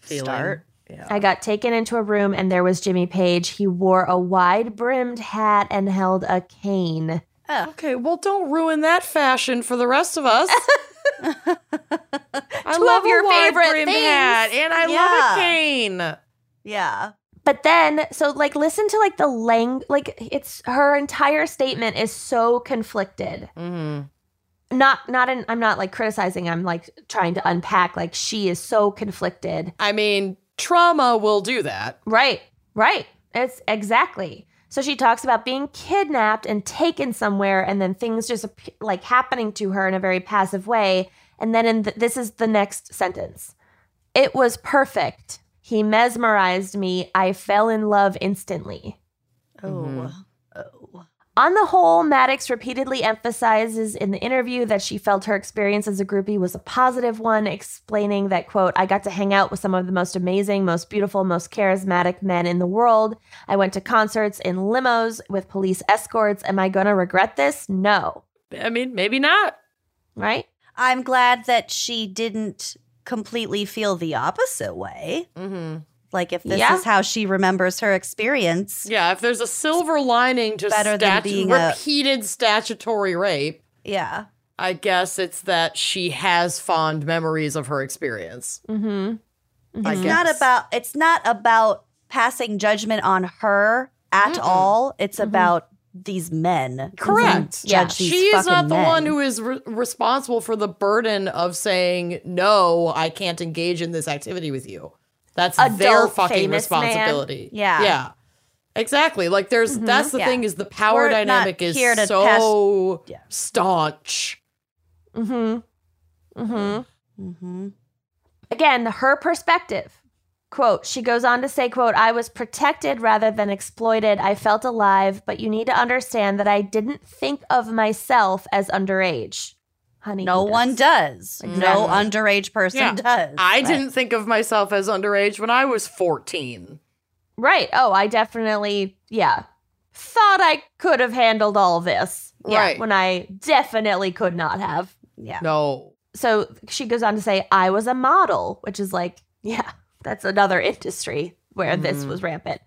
feeling. start. Yeah. I got taken into a room and there was Jimmy Page. He wore a wide brimmed hat and held a cane. Okay, well, don't ruin that fashion for the rest of us. I Two love of your a favorite brimmed things. hat, and I Yeah. love a cane. Yeah. But then, so like, listen to like the lang, like it's her entire statement is so conflicted. Mm-hmm. Not, not in. I'm not like criticizing. I'm like trying to unpack. Like she is so conflicted. I mean, trauma will do that. Right, right. It's exactly. So she talks about being kidnapped and taken somewhere, and then things just like happening to her in a very passive way. And then in the, this is the next sentence. It was perfect. He mesmerized me. I fell in love instantly. Oh. Mhm. On the whole, Mattix repeatedly emphasizes in the interview that she felt her experience as a groupie was a positive one, explaining that, quote, I got to hang out with some of the most amazing, most beautiful, most charismatic men in the world. I went to concerts in limos with police escorts. Am I going to regret this? No. I mean, maybe not. Right? I'm glad that she didn't completely feel the opposite way. Mm-hmm. Like if this Yeah. is how she remembers her experience. Yeah, if there's a silver lining to Better than statu- being a- repeated statutory rape, Yeah. I guess it's that she has fond memories of her experience. Mm-hmm. I It's not about it's not about passing judgment on her at Mm-mm. all. It's about these men. Correct. Judge Yeah. She is not the men. one who is re- responsible for the burden of saying, no, I can't engage in this activity with you. That's their fucking famous man. responsibility. Yeah. Yeah. Exactly. Like there's that's the Yeah. thing is the power We're dynamic is here to so Yeah. staunch. Mm-hmm. Mm-hmm. Mhm. again her perspective quote she goes on to say quote i was protected rather than exploited i felt alive but you need to understand that i didn't think of myself as underage honey No one does. No underage person Yeah. does. I Right. didn't think of myself as underage when I was 14. right oh i definitely yeah thought i could have handled all this yeah, Right. when i definitely could not have Yeah. No. so she goes on to say i was a model which is like yeah that's another industry where this Mhm. was rampant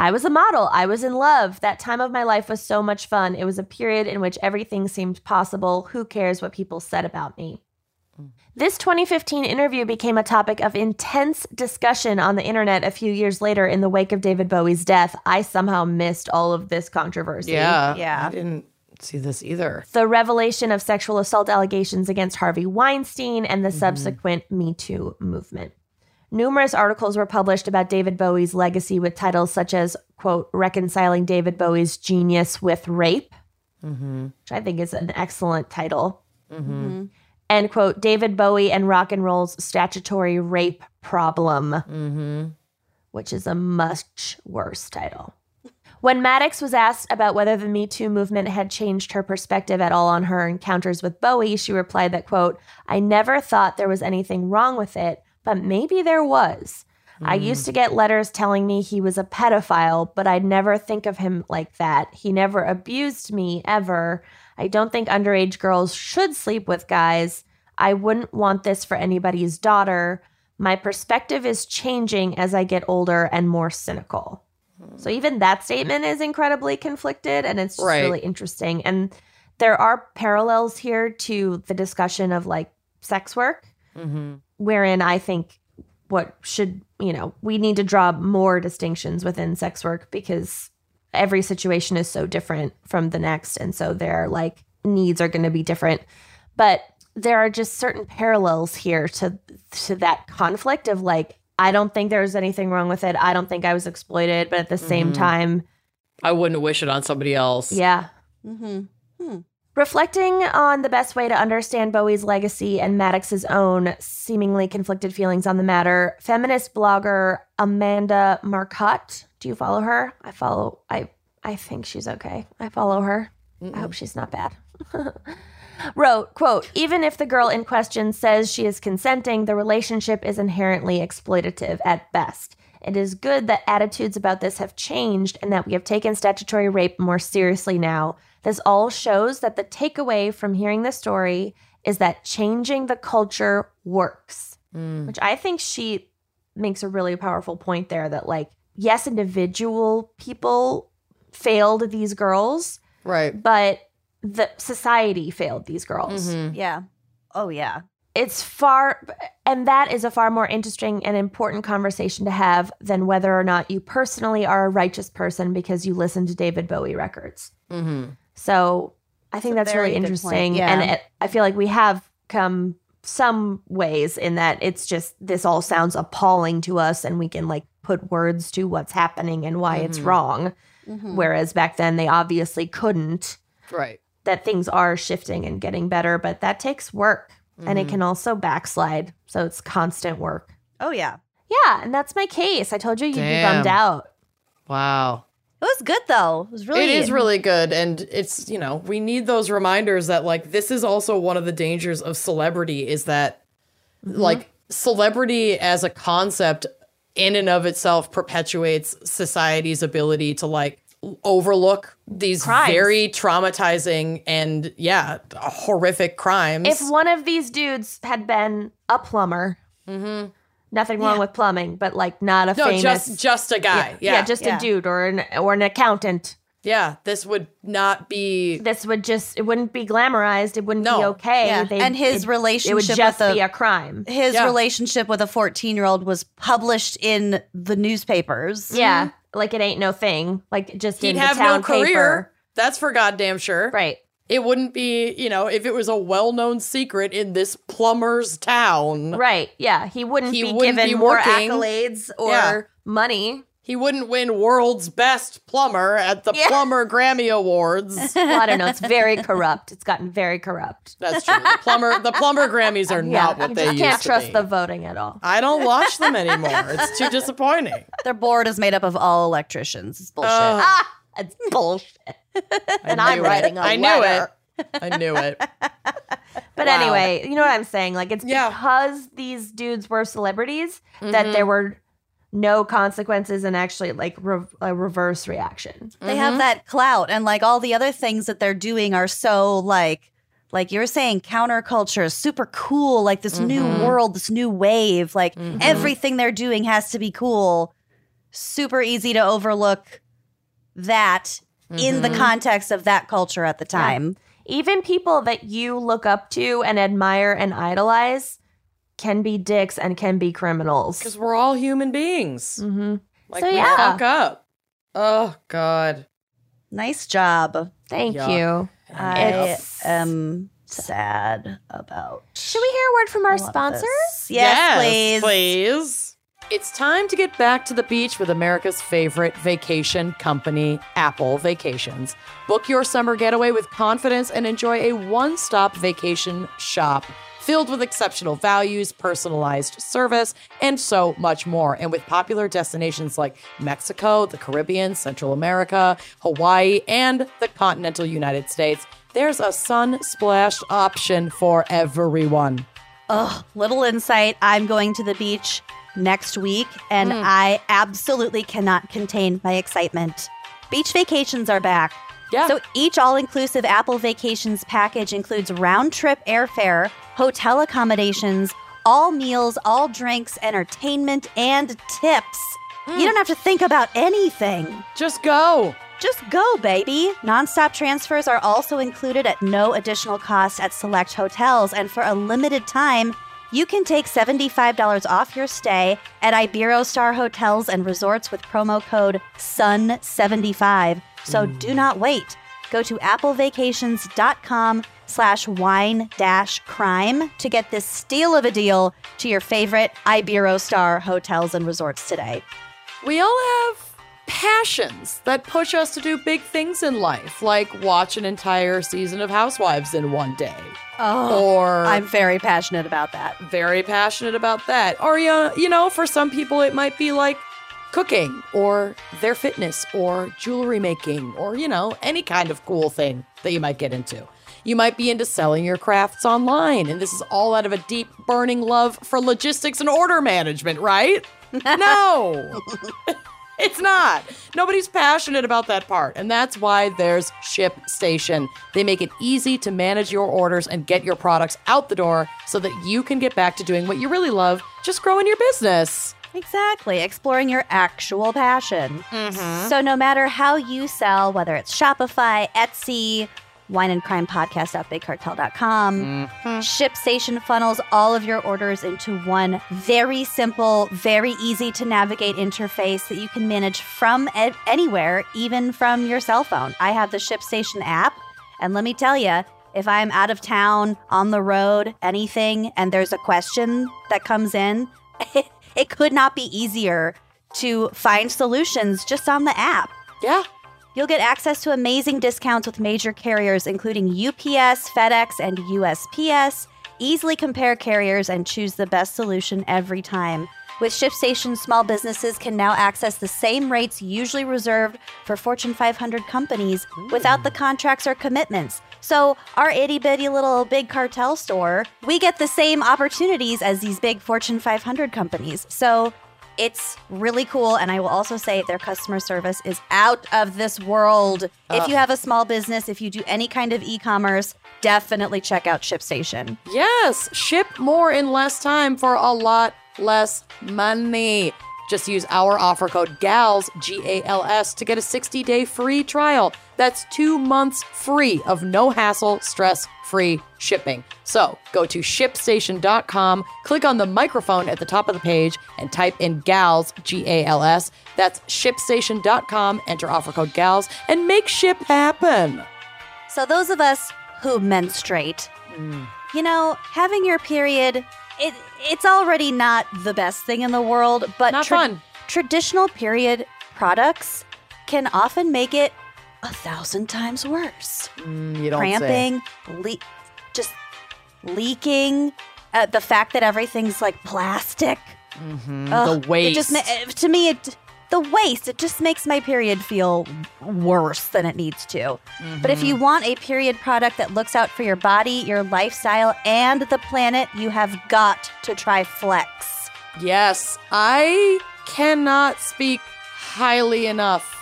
i was a model i was in love that time of my life was so much fun it was a period in which everything seemed possible who cares what people said about me mm. this 2015 interview became a topic of intense discussion on the internet a few years later in the wake of David Bowie's death. I somehow missed all of this controversy. Yeah. Yeah. I didn't see this either. the revelation of sexual assault allegations against Harvey Weinstein and the mm-hmm. subsequent Me Too movement. Numerous articles were published about David Bowie's legacy with titles such as, quote, Reconciling David Bowie's Genius with Rape, Mm-hmm. which I think is an excellent title, Mm-hmm. and, quote, David Bowie and Rock and Roll's Statutory Rape Problem, Mm-hmm. which is a much worse title. When Mattix was asked about whether the Me Too movement had changed her perspective at all on her encounters with Bowie, she replied that, quote, I never thought there was anything wrong with it, but maybe there was. I used to mm. get letters telling me he was a pedophile, but I'd never think of him like that. He never abused me ever. I don't think underage girls should sleep with guys. I wouldn't want this for anybody's daughter. My perspective is changing as I get older and more cynical. So hmm. even that statement is incredibly conflicted and it's just Right. really interesting. And there are parallels here to the discussion of like sex work, Mm-hmm. wherein I think what should, you know, we need to draw more distinctions within sex work because every situation is so different from the next. And so their like needs are going to be different. But there are just certain parallels here to to that conflict of like I don't think there's anything wrong with it. I don't think I was exploited, but at the same mm-hmm. time, I wouldn't wish it on somebody else. yeah. Mm-hmm. Hmm. Reflecting on the best way to understand Bowie's legacy and Mattix's own seemingly conflicted feelings on the matter, feminist blogger Amanda Marcotte, do you follow her? I follow I I think she's okay. I follow her. I hope she's not bad. Wrote, quote, even if the girl in question says she is consenting, the relationship is inherently exploitative at best. It is good that attitudes about this have changed and that we have taken statutory rape more seriously now. This all shows that the takeaway from hearing the story is that changing the culture works, which I think she makes a really powerful point there that, like, yes, individual people failed these girls, Right. but the society failed these girls. Mhm. Yeah. Oh yeah. It's far, and that is a far more interesting and important conversation to have than whether or not you personally are a righteous person because you listen to David Bowie records. Mm-hmm. So I think that's really interesting. yeah. And it, I feel like we have come some ways in that it's just this all sounds appalling to us and we can like put words to what's happening and why it's Mhm. wrong. Mhm. Whereas back then they obviously couldn't. Right. That things are shifting and getting better, but that takes work and it Mhm. can also backslide. So it's constant work. Oh yeah. Yeah, and that's my case. I told you you'd be bummed out. Wow. It was good though. It was really. It is really good. And it's, you know, we need those reminders that, like, this is also one of the dangers of celebrity is that, mm-hmm. like, celebrity as a concept in and of itself perpetuates society's ability to, like, overlook these Crimes. very traumatizing and, yeah, horrific crimes. If one of these dudes had been a plumber, mm-hmm. Nothing wrong with plumbing, but like not a no, famous, just just a guy. Yeah. yeah, just Yeah. a dude or an or an accountant. yeah, this would not be This would just it wouldn't be glamorized. It wouldn't be okay. Yeah. They'd- And his it, relationship it would just with the be a crime. his Yeah. relationship with a 14 year old was published in the newspapers. Yeah, like it ain't no thing. Like just he'd in have the town no career. paper. That's for goddamn sure. right? It wouldn't be, you know, if it was a well-known secret in this plumber's town. Right. Yeah. He wouldn't He be wouldn't given be more working. accolades or Yeah. money. He wouldn't win world's best plumber at the Yeah. Plumber Grammy Awards. Well, I don't know. It's very corrupt. It's gotten very corrupt. That's true. The plumber the plumber Grammys are not yeah, what you they just used can't trust the voting at all. I don't watch them anymore. It's too disappointing. Their board is made up of all electricians. It's bullshit. Ugh, Ah, it's bullshit. I and I'm knew it. writing a I knew letter. it. I knew it. But Wow. anyway, you know what I'm saying? Like it's Yeah. because these dudes were celebrities Mhm. that there were no consequences and actually like re- a reverse reaction. They have that clout, and like all the other things that they're doing are so like, like you're saying, counterculture, super cool, like this new Mhm. world, this new wave. Like Mhm. everything they're doing has to be cool. Super easy to overlook that in the Mhm. context of that culture at the time. Even people that you look up to and admire and idolize can be dicks and can be criminals. Because we're all human beings. Mm-hmm. Like So, we yeah. fuck up. Oh God. Nice job. Thank Yuck. you. I It's- am sad about. Should we hear a word from our a lot of sponsors? this. Yes, please. please. It's time to get back to the beach with America's favorite vacation company, Apple Vacations. Book your summer getaway with confidence and enjoy a one stop vacation shop filled with exceptional values, personalized service, and so much more. And with popular destinations like Mexico, the Caribbean, Central America, Hawaii, and the continental United States, there's a sun splashed option for everyone. Oh, little insight. I'm going to the beach next week, and hmm. I absolutely cannot contain my excitement. Beach vacations are back. Yeah. So each all inclusive Apple Vacations package includes round trip airfare, hotel accommodations, all meals, all drinks, entertainment, and tips. Hmm. You don't have to think about anything. Just go. Just go, baby. Nonstop transfers are also included at no additional cost at select hotels, and for a limited time, you can take $75 off your stay at Iberostar Hotels and Resorts with promo code SUN75. So hmm. do not wait. Go to applevacations.com slash wine dash crime to get this steal of a deal to your favorite Iberostar hotels and resorts today. We all have passions that push us to do big things in life, like watch an entire season of Housewives in one day. Oh, or I'm very passionate about that. very passionate about that. Or you you know, for some people it might be like cooking or their fitness or jewelry making or you know, any kind of cool thing that you might get into. You might be into selling your crafts online and this is all out of a deep burning love for logistics and order management, right? no. It's not. Nobody's passionate about that part. And that's why there's ShipStation. They make it easy to manage your orders and get your products out the door so that you can get back to doing what you really love, just growing your business. Exactly, exploring your actual passion. Mm-hmm. So, no matter how you sell, whether it's Shopify, Etsy, wine and crime podcast at bigcartel.com, mm-hmm. ShipStation funnels all of your orders into one very simple, very easy to navigate interface that you can manage from a- anywhere, even from your cell phone. I have the ShipStation app, and let me tell you, if I'm out of town, on the road, anything, and there's a question that comes in, it could not be easier to find solutions just on the app. Yeah. You'll get access to amazing discounts with major carriers, including UPS, FedEx, and USPS. Easily compare carriers and choose the best solution every time. With ShipStation, small businesses can now access the same rates usually reserved for Fortune 500 companies without the contracts or commitments. So, our itty bitty little big cartel store, we get the same opportunities as these big Fortune 500 companies. So, it's really cool. And I will also say their customer service is out of this world. If you have a small business, if you do any kind of e commerce, definitely check out ShipStation. Yes. Ship more in less time for a lot less money. Just use our offer code GALS, G A L S, to get a 60 day free trial. That's two months free of no hassle, stress free shipping. So go to shipstation.com, click on the microphone at the top of the page, and type in GALS, G A L S. That's shipstation.com, enter offer code GALS, and make ship happen. So, those of us who menstruate, mm. you know, having your period, it, it's already not the best thing in the world, but Not fun. traditional period products can often make it a thousand times worse. Mm, you don't say. Cramping, le- just leaking, uh, the fact that everything's like plastic. Mm, Ugh, the waste. It just uh, to me, it the waste. It just makes my period feel worse than it needs to. But if you Mm-hmm. want a period product that looks out for your body, your lifestyle, and the planet, you have got to try Flex. Yes, I cannot speak highly enough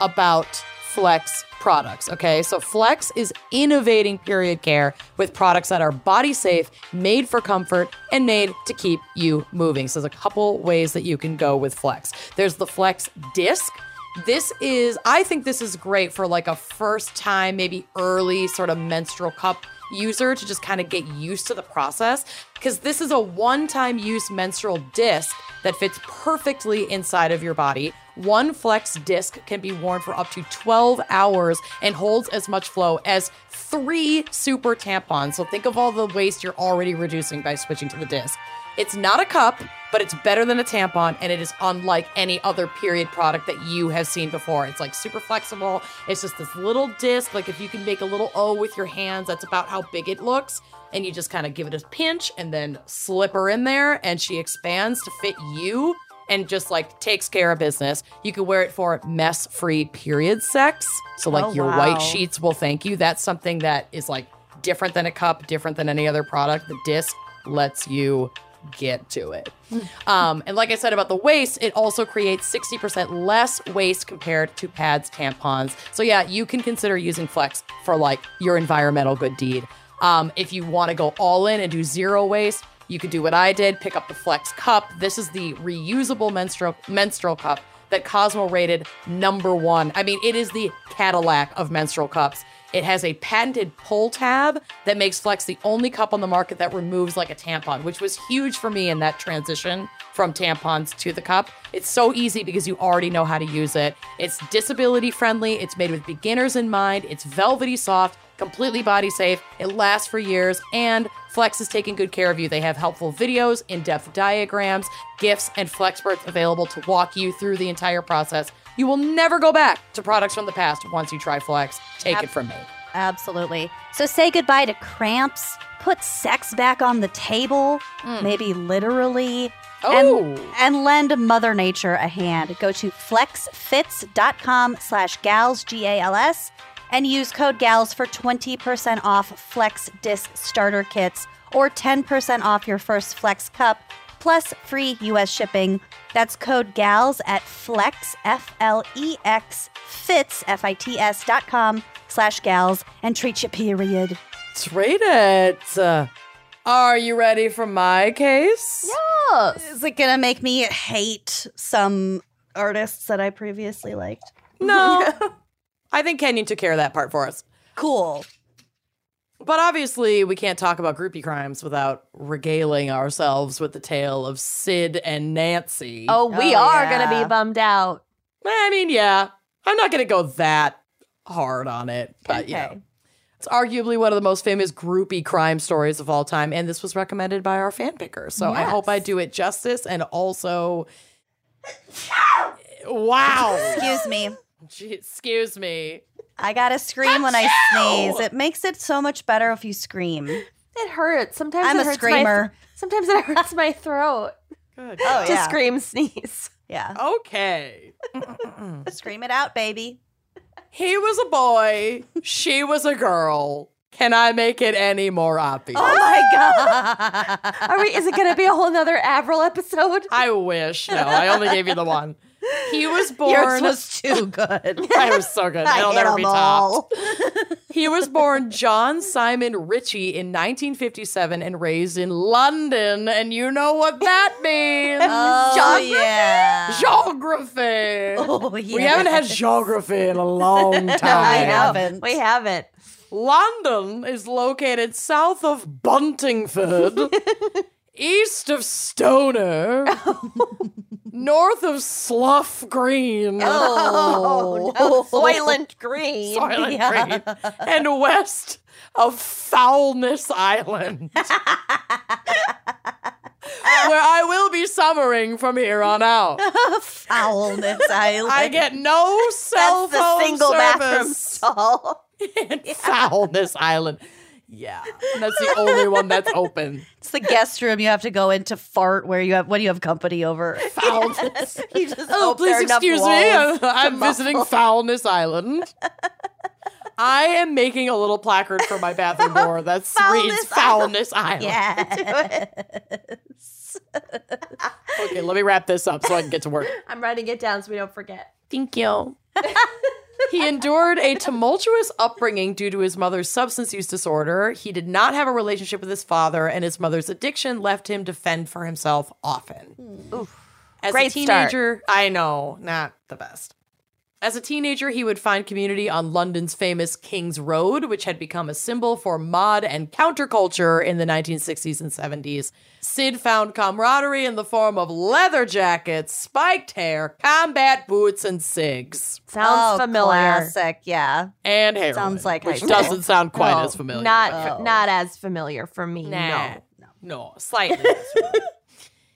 about Flex products. Okay, so Flex is innovating period care with products that are body safe, made for comfort, and made to keep you moving. So there's a couple ways that you can go with Flex. There's the Flex disc. This is, I think this is great for like a first time, maybe early sort of menstrual cup user to just kind of get used to the process because this is a one time use menstrual disc that fits perfectly inside of your body. One flex disc can be worn for up to 12 hours and holds as much flow as three super tampons. So think of all the waste you're already reducing by switching to the disc. It's not a cup, but it's better than a tampon, and it is unlike any other period product that you have seen before. It's like super flexible. It's just this little disc. Like if you can make a little O with your hands, that's about how big it looks. And you just kind of give it a pinch and then slip her in there, and she expands to fit you and just like takes care of business. You can wear it for mess free period sex. So, like, Oh, your wow. white sheets will thank you. That's something that is like different than a cup, different than any other product. The disc lets you get to it. Um, and like I said about the waste, it also creates 60% less waste compared to pads, tampons. So yeah, you can consider using Flex for like your environmental good deed. Um, if you want to go all in and do zero waste, you could do what I did, pick up the Flex cup. This is the reusable menstrual menstrual cup that Cosmo rated number one. I mean, it is the Cadillac of menstrual cups. It has a patented pull tab that makes Flex the only cup on the market that removes like a tampon, which was huge for me in that transition from tampons to the cup. It's so easy because you already know how to use it. It's disability friendly, it's made with beginners in mind, it's velvety soft, completely body safe, it lasts for years, and Flex is taking good care of you. They have helpful videos, in depth diagrams, gifts, and Flexperts available to walk you through the entire process. You will never go back to products from the past once you try Flex. Take it from me. Absolutely. So say goodbye to cramps, put sex back on the table, mm. maybe literally. Oh. And, and lend Mother Nature a hand. Go to flexfits.com slash gals, G-A-L-S, and use code GALS for 20% off Flex Disc Starter Kits or 10% off your first Flex Cup, plus free U.S. shipping. That's code GALS at flex, F-L-E-X, fits, F-I-T-S dot com slash gals, and treat your period. Trade it. Uh, are you ready for my case? Yes. Is it gonna make me hate some artists that I previously liked? No. I think Kenyon took care of that part for us. Cool. But obviously, we can't talk about groupie crimes without regaling ourselves with the tale of Sid and Nancy. Oh, we Oh, are yeah. gonna be bummed out. I mean, yeah, I'm not going to go that hard on it, but yeah. It's arguably one of the most famous groupie crime stories of all time, and this was recommended by our fan picker. So I hope I do it justice and also. Wow. Excuse me. Gee, excuse me. I gotta scream when I sneeze. It makes it so much better if you scream. It hurts. Sometimes I'm it a hurts My screamer. th- sometimes it hurts my throat Good. Oh to scream sneeze. Yeah. Okay. Scream it out, baby. He was a boy. She was a girl. Can I make it any more obvious? Oh my god. Are we? Is it gonna be a whole nother Avril episode? I wish. No, I only gave you the one. He was born. Yours was too good. I was so good. It'll never be 'em topped. He was born John Simon Ritchie in 1957 and raised in London. And you know what that means. Oh Geography? yeah. Geography. Oh yeah. We haven't had geography in a long time. I haven't. We haven't. London is located south of Buntingford, east of Stonor, north of Slough Green, Oh, no. Soylent Green. Soylent Yeah. Green, and west of Foulness Island. Where I will be summering from here on out. Foulness Island. I get no cell That's the phone single bathroom service stall. in Foulness Island. Yeah, that's the only one that's open. It's the guest room you have to go in to fart where you have when you have company over. Foulness. you just Oh, please excuse me. I'm, I'm visiting. Foulness Island. I am making a little placard for my bathroom door that reads Foulness Foulness Island. Yes. Okay, let me wrap this up so I can get to work. I'm writing it down so we don't forget. Thank you. He endured a tumultuous upbringing due to his mother's substance use disorder. He did not have a relationship with his father, and his mother's addiction left him to fend for himself often. Hmm. As a Great start. teenager, I know, not the best. As a teenager, he would find community on London's famous King's Road, which had become a symbol for mod and counterculture in the 1960s and 70s. Sid found camaraderie in the form of leather jackets, spiked hair, combat boots, and cigs. Sounds Oh, familiar. Classic, yeah. And heroin. Sounds like which high doesn't sound quite No, as familiar. Not Oh. not as familiar for me. Nah. No. No, slightly.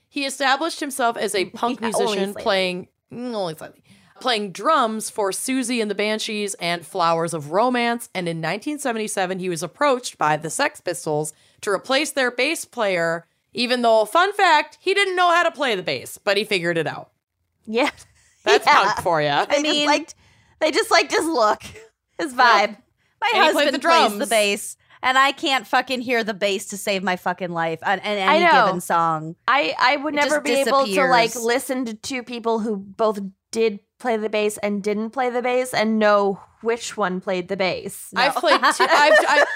He established himself as a punk Yeah, musician slightly. playing mm, only slightly. Playing drums for Siouxsie and the Banshees and Flowers of Romance, and in 1977 he was approached by the Sex Pistols to replace their bass player. Even though, fun fact, he didn't know how to play the bass, but he figured it out. Yeah. That's Yeah. punk for you. I I mean, mean- liked they just liked his look, his vibe. My And he played husband the plays the bass, and I can't fucking hear the bass to save my fucking life on, on any know. given song. I I would It never just be able to like listen to two people who both did play the bass and didn't play the bass and know which one played the bass. I've played two. I've, I've,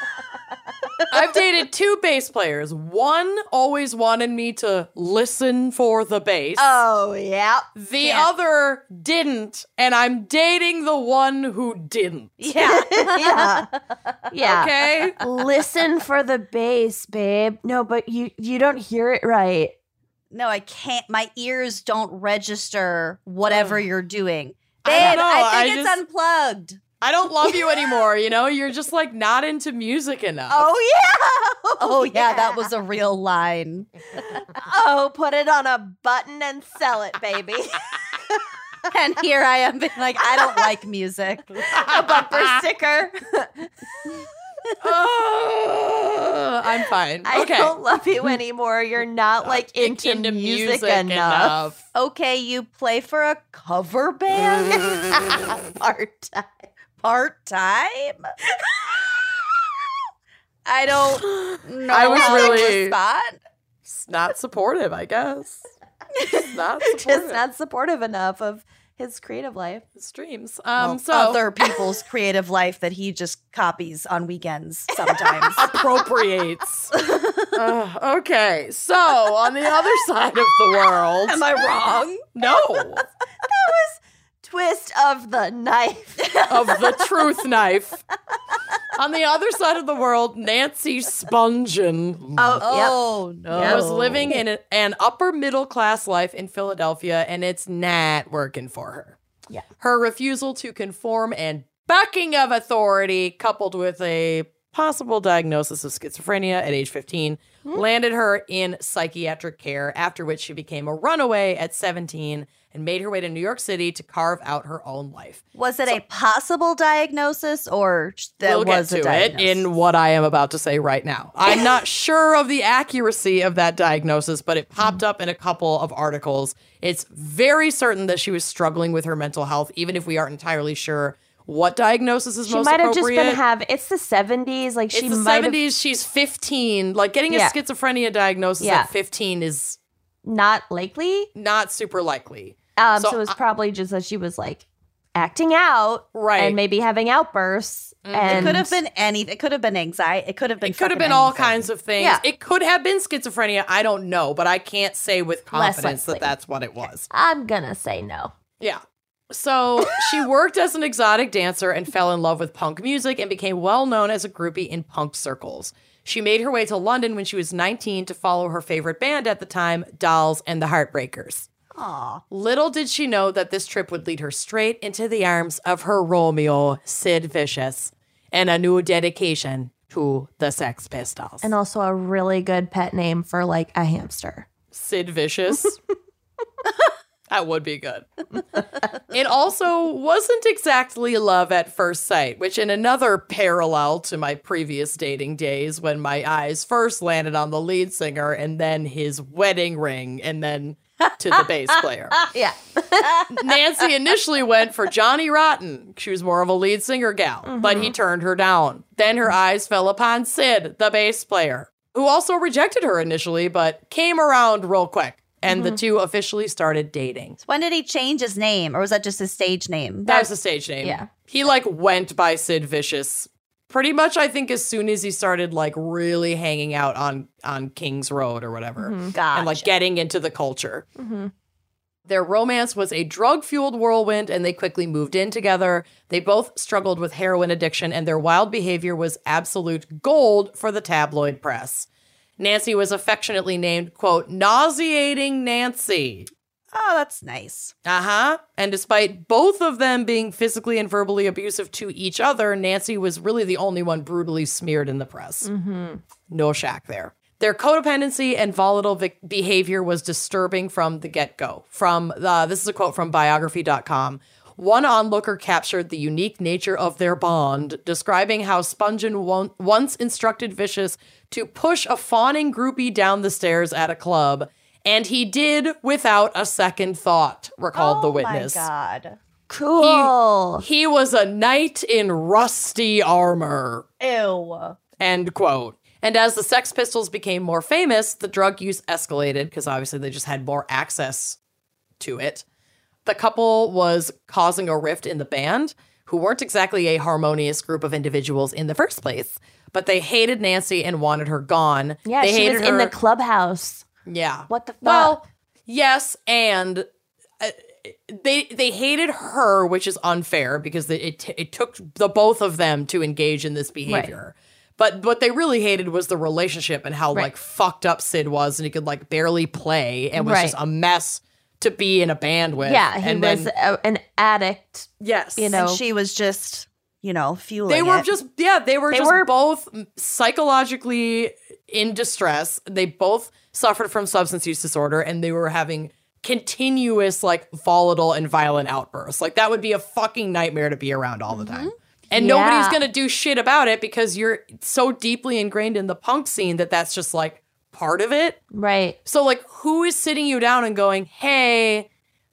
I've dated two bass players. One always wanted me to listen for the bass. Oh yeah. the yeah. other didn't, and I'm dating the one who didn't. Yeah. yeah. Yeah. Okay? Listen for the bass, babe. No, but you you don't hear it right. No, I can't. My ears don't register whatever you're doing. I Babe, don't know, I, I think it's just- unplugged. I don't love you anymore, you know? You're just like not into music enough. Oh yeah. Oh, yeah, that was a real line. Oh, put it on a button and sell it, baby. And here I am being like, I don't like music. a bumper sticker. Oh, I'm fine. I okay. don't love you anymore. You're not like into, music, enough. Okay, you play for a cover band Part time. part time. I don't know. I was really- respond. It's not supportive, I guess. It's not Just not supportive enough of his creative life. His dreams. Um, Well, so other people's creative life that he just copies on weekends sometimes. appropriates. Uh, okay, so on the other side of the world, Am I wrong? no, Twist of the knife. of the truth knife. On the other side of the world, Nancy Spungen Oh, Oh no! was living in a- an upper middle class life in Philadelphia, and it's not working for her. Yeah. Her refusal to conform and bucking of authority, coupled with a possible diagnosis of schizophrenia at age 15, hmm? landed her in psychiatric care, after which she became a runaway at 17 and made her way to New York City to carve out her own life. Was it a possible diagnosis or that we'll get was to a it in what I am about to say right now. I'm not sure of the accuracy of that diagnosis, but it popped up in a couple of articles. It's very certain that she was struggling with her mental health, even if we aren't entirely sure what diagnosis is She most might have just been have. It's the seventies. Like it's the might have 70s. She's 15. Like getting Yeah. a schizophrenia diagnosis Yeah. at 15 is not likely. not super likely. Um, so, So it was I- probably just that she was like acting out, Right. and maybe having outbursts. It And could have been anything. It could have been anxiety. It could have been. It could have fucking been all kinds of things. Yeah. It could have been schizophrenia. I don't know, but I can't say with confidence that that's what it was. I'm gonna say no. Yeah. So she worked as an exotic dancer and fell in love with punk music and became well known as a groupie in punk circles. She made her way to London when she was 19 to follow her favorite band at the time, Dolls and the Heartbreakers. Aw. Little did she know that this trip would lead her straight into the arms of her Romeo, Sid Vicious, and a new dedication to the Sex Pistols. And also a really good pet name for like a hamster. Sid Vicious. that would be good. it also wasn't exactly love at first sight, which, in another parallel to my previous dating days, when my eyes first landed on the lead singer and then his wedding ring and then to the bass player. Yeah. Nancy initially went for Johnny Rotten. She was more of a lead singer gal, but he mm-hmm. turned her down. Then her eyes fell upon Sid, the bass player, who also rejected her initially, but came around real quick. And the mm-hmm. two officially started dating. When did he change his name, or was that just his stage name? That was the stage name. Yeah. He like went by Sid Vicious pretty much I think as soon as he started like really hanging out on on King's Road or whatever. Gotcha. and like getting into the culture. Mm-hmm. Their romance was a drug fueled whirlwind, and they quickly moved in together. They both struggled with heroin addiction, and their wild behavior was absolute gold for the tabloid press. Nancy was affectionately named, quote, nauseating Nancy. Oh, that's nice. Uh huh. And despite both of them being physically and verbally abusive to each other, Nancy was really the only one brutally smeared in the press. No shack there. Their codependency and volatile vic- behavior was disturbing from the get go. From uh, this is a quote from biography.com. One onlooker captured the unique nature of their bond, describing how Spungen won- once instructed Vicious to push a fawning groupie down the stairs at a club, and he did without a second thought, recalled the witness. Oh my god. Cool. He was a knight in rusty armor. Ew. End quote. And as the Sex Pistols became more famous, the drug use escalated because obviously they just had more access to it. The couple was causing a rift in the band, who weren't exactly a harmonious group of individuals in the first place, but they hated Nancy and wanted her gone. yeah, they she hated was in the clubhouse. Yeah. What the fuck? Well, yes, and uh, they they hated her, which is unfair because it it, t- it took the both of them to engage in this behavior. But what they really hated was the relationship and how Right. like fucked up Sid was, and he could like barely play and was Right. just a mess to be in a band with. yeah, he and was then, a, an addict. yes, you know, And she was just, you know, fueling they were it. just yeah they were They just were- both psychologically in distress. They both suffered from substance use disorder and they were having continuous like volatile and violent outbursts. Like that would be a fucking nightmare to be around all the time. Mm-hmm. And Yeah. nobody's gonna do shit about it because you're so deeply ingrained in the punk scene that that's just like part of it. Right. so like who is sitting you down and going hey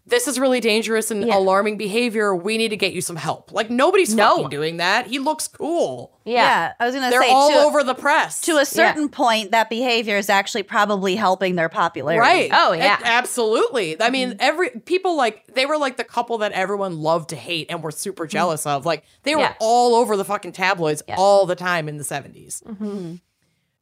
this is really dangerous and Yeah. alarming behavior. We need to get you some help. Like nobody's No. fucking doing that. He looks cool. Yeah. yeah. I was gonna say They're say all to, over the press. to a certain point, that behavior is actually probably helping their popularity. right. Oh, yeah. A- absolutely. I mm-hmm. mean, every people like they were like the couple that everyone loved to hate and were super mm-hmm. jealous of. Like they were Yeah. all over the fucking tabloids Yeah. all the time in the 70s. Mm-hmm.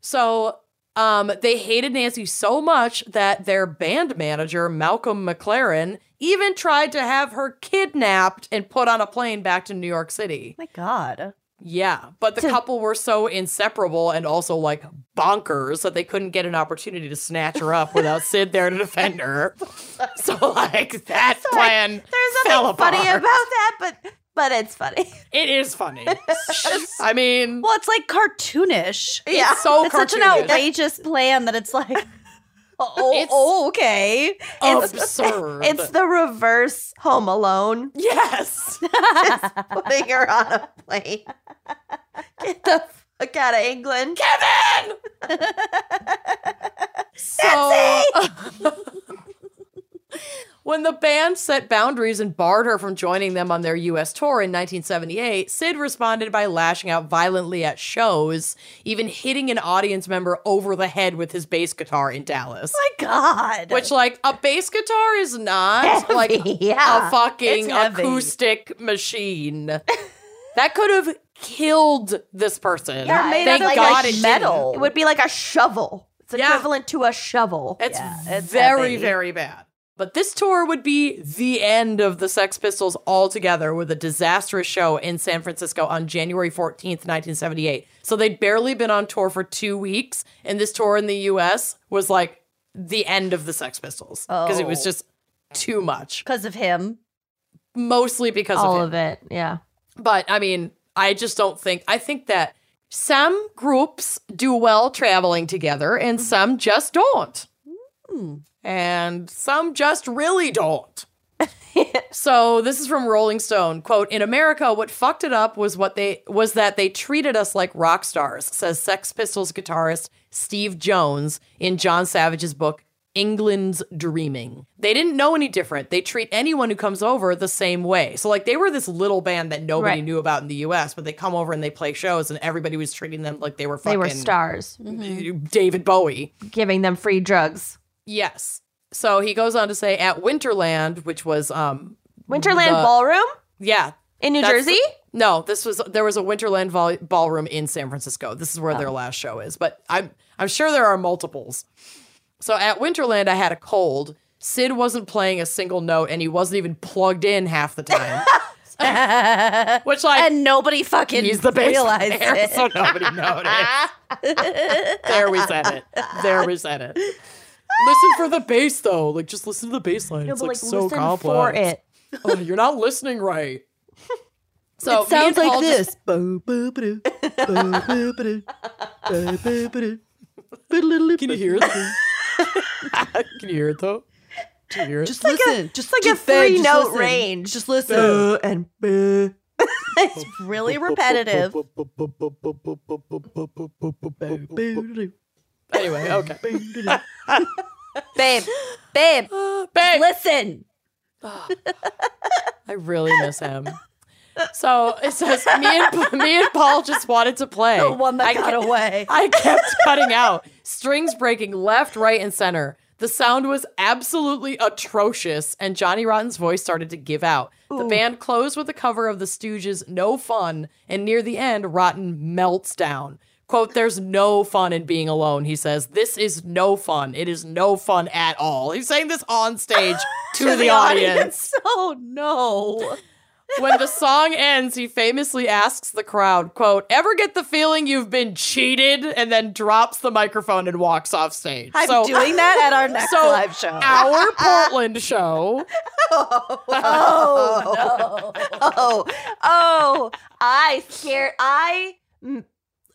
So um, they hated Nancy so much that their band manager, Malcolm McLaren, even tried to have her kidnapped and put on a plane back to New York City. My God. Yeah, but the couple were so inseparable and also like bonkers that they couldn't get an opportunity to snatch her up without Sid there to defend her. So like that plan There's fell nothing funny about that, but but it's funny. It is funny. I mean, Well, it's like cartoonish. Yeah. it's so it's such an outrageous plan that it's like, oh, oh, It's- oh, okay. absurd. It's the reverse Home Alone, yes. It's putting her on a plane. Get the fuck out of England. Kevin. so when the band set boundaries and barred her from joining them on their US tour in 1978, Sid responded by lashing out violently at shows, even hitting an audience member over the head with his bass guitar in Dallas. Oh My God. Which, like, a bass guitar is not like yeah. a fucking acoustic machine. that could have killed this person. Yeah, Thank like, God a it didn't. metal. It would be like a shovel. It's Yeah. equivalent to a shovel. It's Yeah, it's very, heavy. very bad. But this tour would be the end of the Sex Pistols altogether with a disastrous show in San Francisco on January 14th, 1978. So they'd barely been on tour for two weeks, and this tour in the US was like the end of the Sex Pistols because it was Oh. just too much, because of him. mostly because All of of it. it. Yeah. But I mean, I just don't think, I think that some groups do well traveling together and mm-hmm. some just don't. Mm. And some just really don't. so this is from Rolling Stone. Quote, in America, what fucked it up was what they was that they treated us like rock stars, says Sex Pistols guitarist Steve Jones in Jon Savage's book England's Dreaming. They didn't know any different. They treat anyone who comes over the same way. So like they were this little band that nobody Right. knew about in the US, but they come over and they play shows and everybody was treating them like they were fucking They were stars, mm-hmm. David Bowie. giving them free drugs. Yes. So he goes on to say at Winterland, which was um Winterland The- Ballroom yeah. in New Jersey? No, this was there was a Winterland vol- ballroom in San Francisco. This is where Oh. their last show is, but I'm I'm sure there are multiples. So at Winterland I had a cold. Sid wasn't playing a single note and he wasn't even plugged in half the time. Which like and nobody fucking he's the realized player, it. so nobody noticed. there we said it. There we said it. Listen for the bass though. Like just listen to the bass line. No, it's but like, like so complex. for it. Oh, you're not listening right. So it sounds like this. Can you hear it? Can you hear it though? Can you hear it? Just listen. just like a just, babe, three just note listen. range. Just listen. Uh, and uh. it's really repetitive. Anyway, okay. babe, babe, uh, Babe, listen. I really miss him. So it says me and me and Paul just wanted to play. The one that I got ke- away. I kept cutting out, strings breaking left, right, and center. The sound was absolutely atrocious, and Johnny Rotten's voice started to give out. The band closed with a cover of the Stooges' No Fun, and near the end, Rotten melts down. Quote, there's no fun in being alone, he says. This is no fun. It is no fun at all. He's saying this on stage to, the, audience. Oh no. when the song ends, he famously asks the crowd, quote, ever get the feeling you've been cheated? And then drops the microphone and walks off stage. I'm so doing that at our next so live show. our Portland show, oh, oh, oh, oh! I scared. I,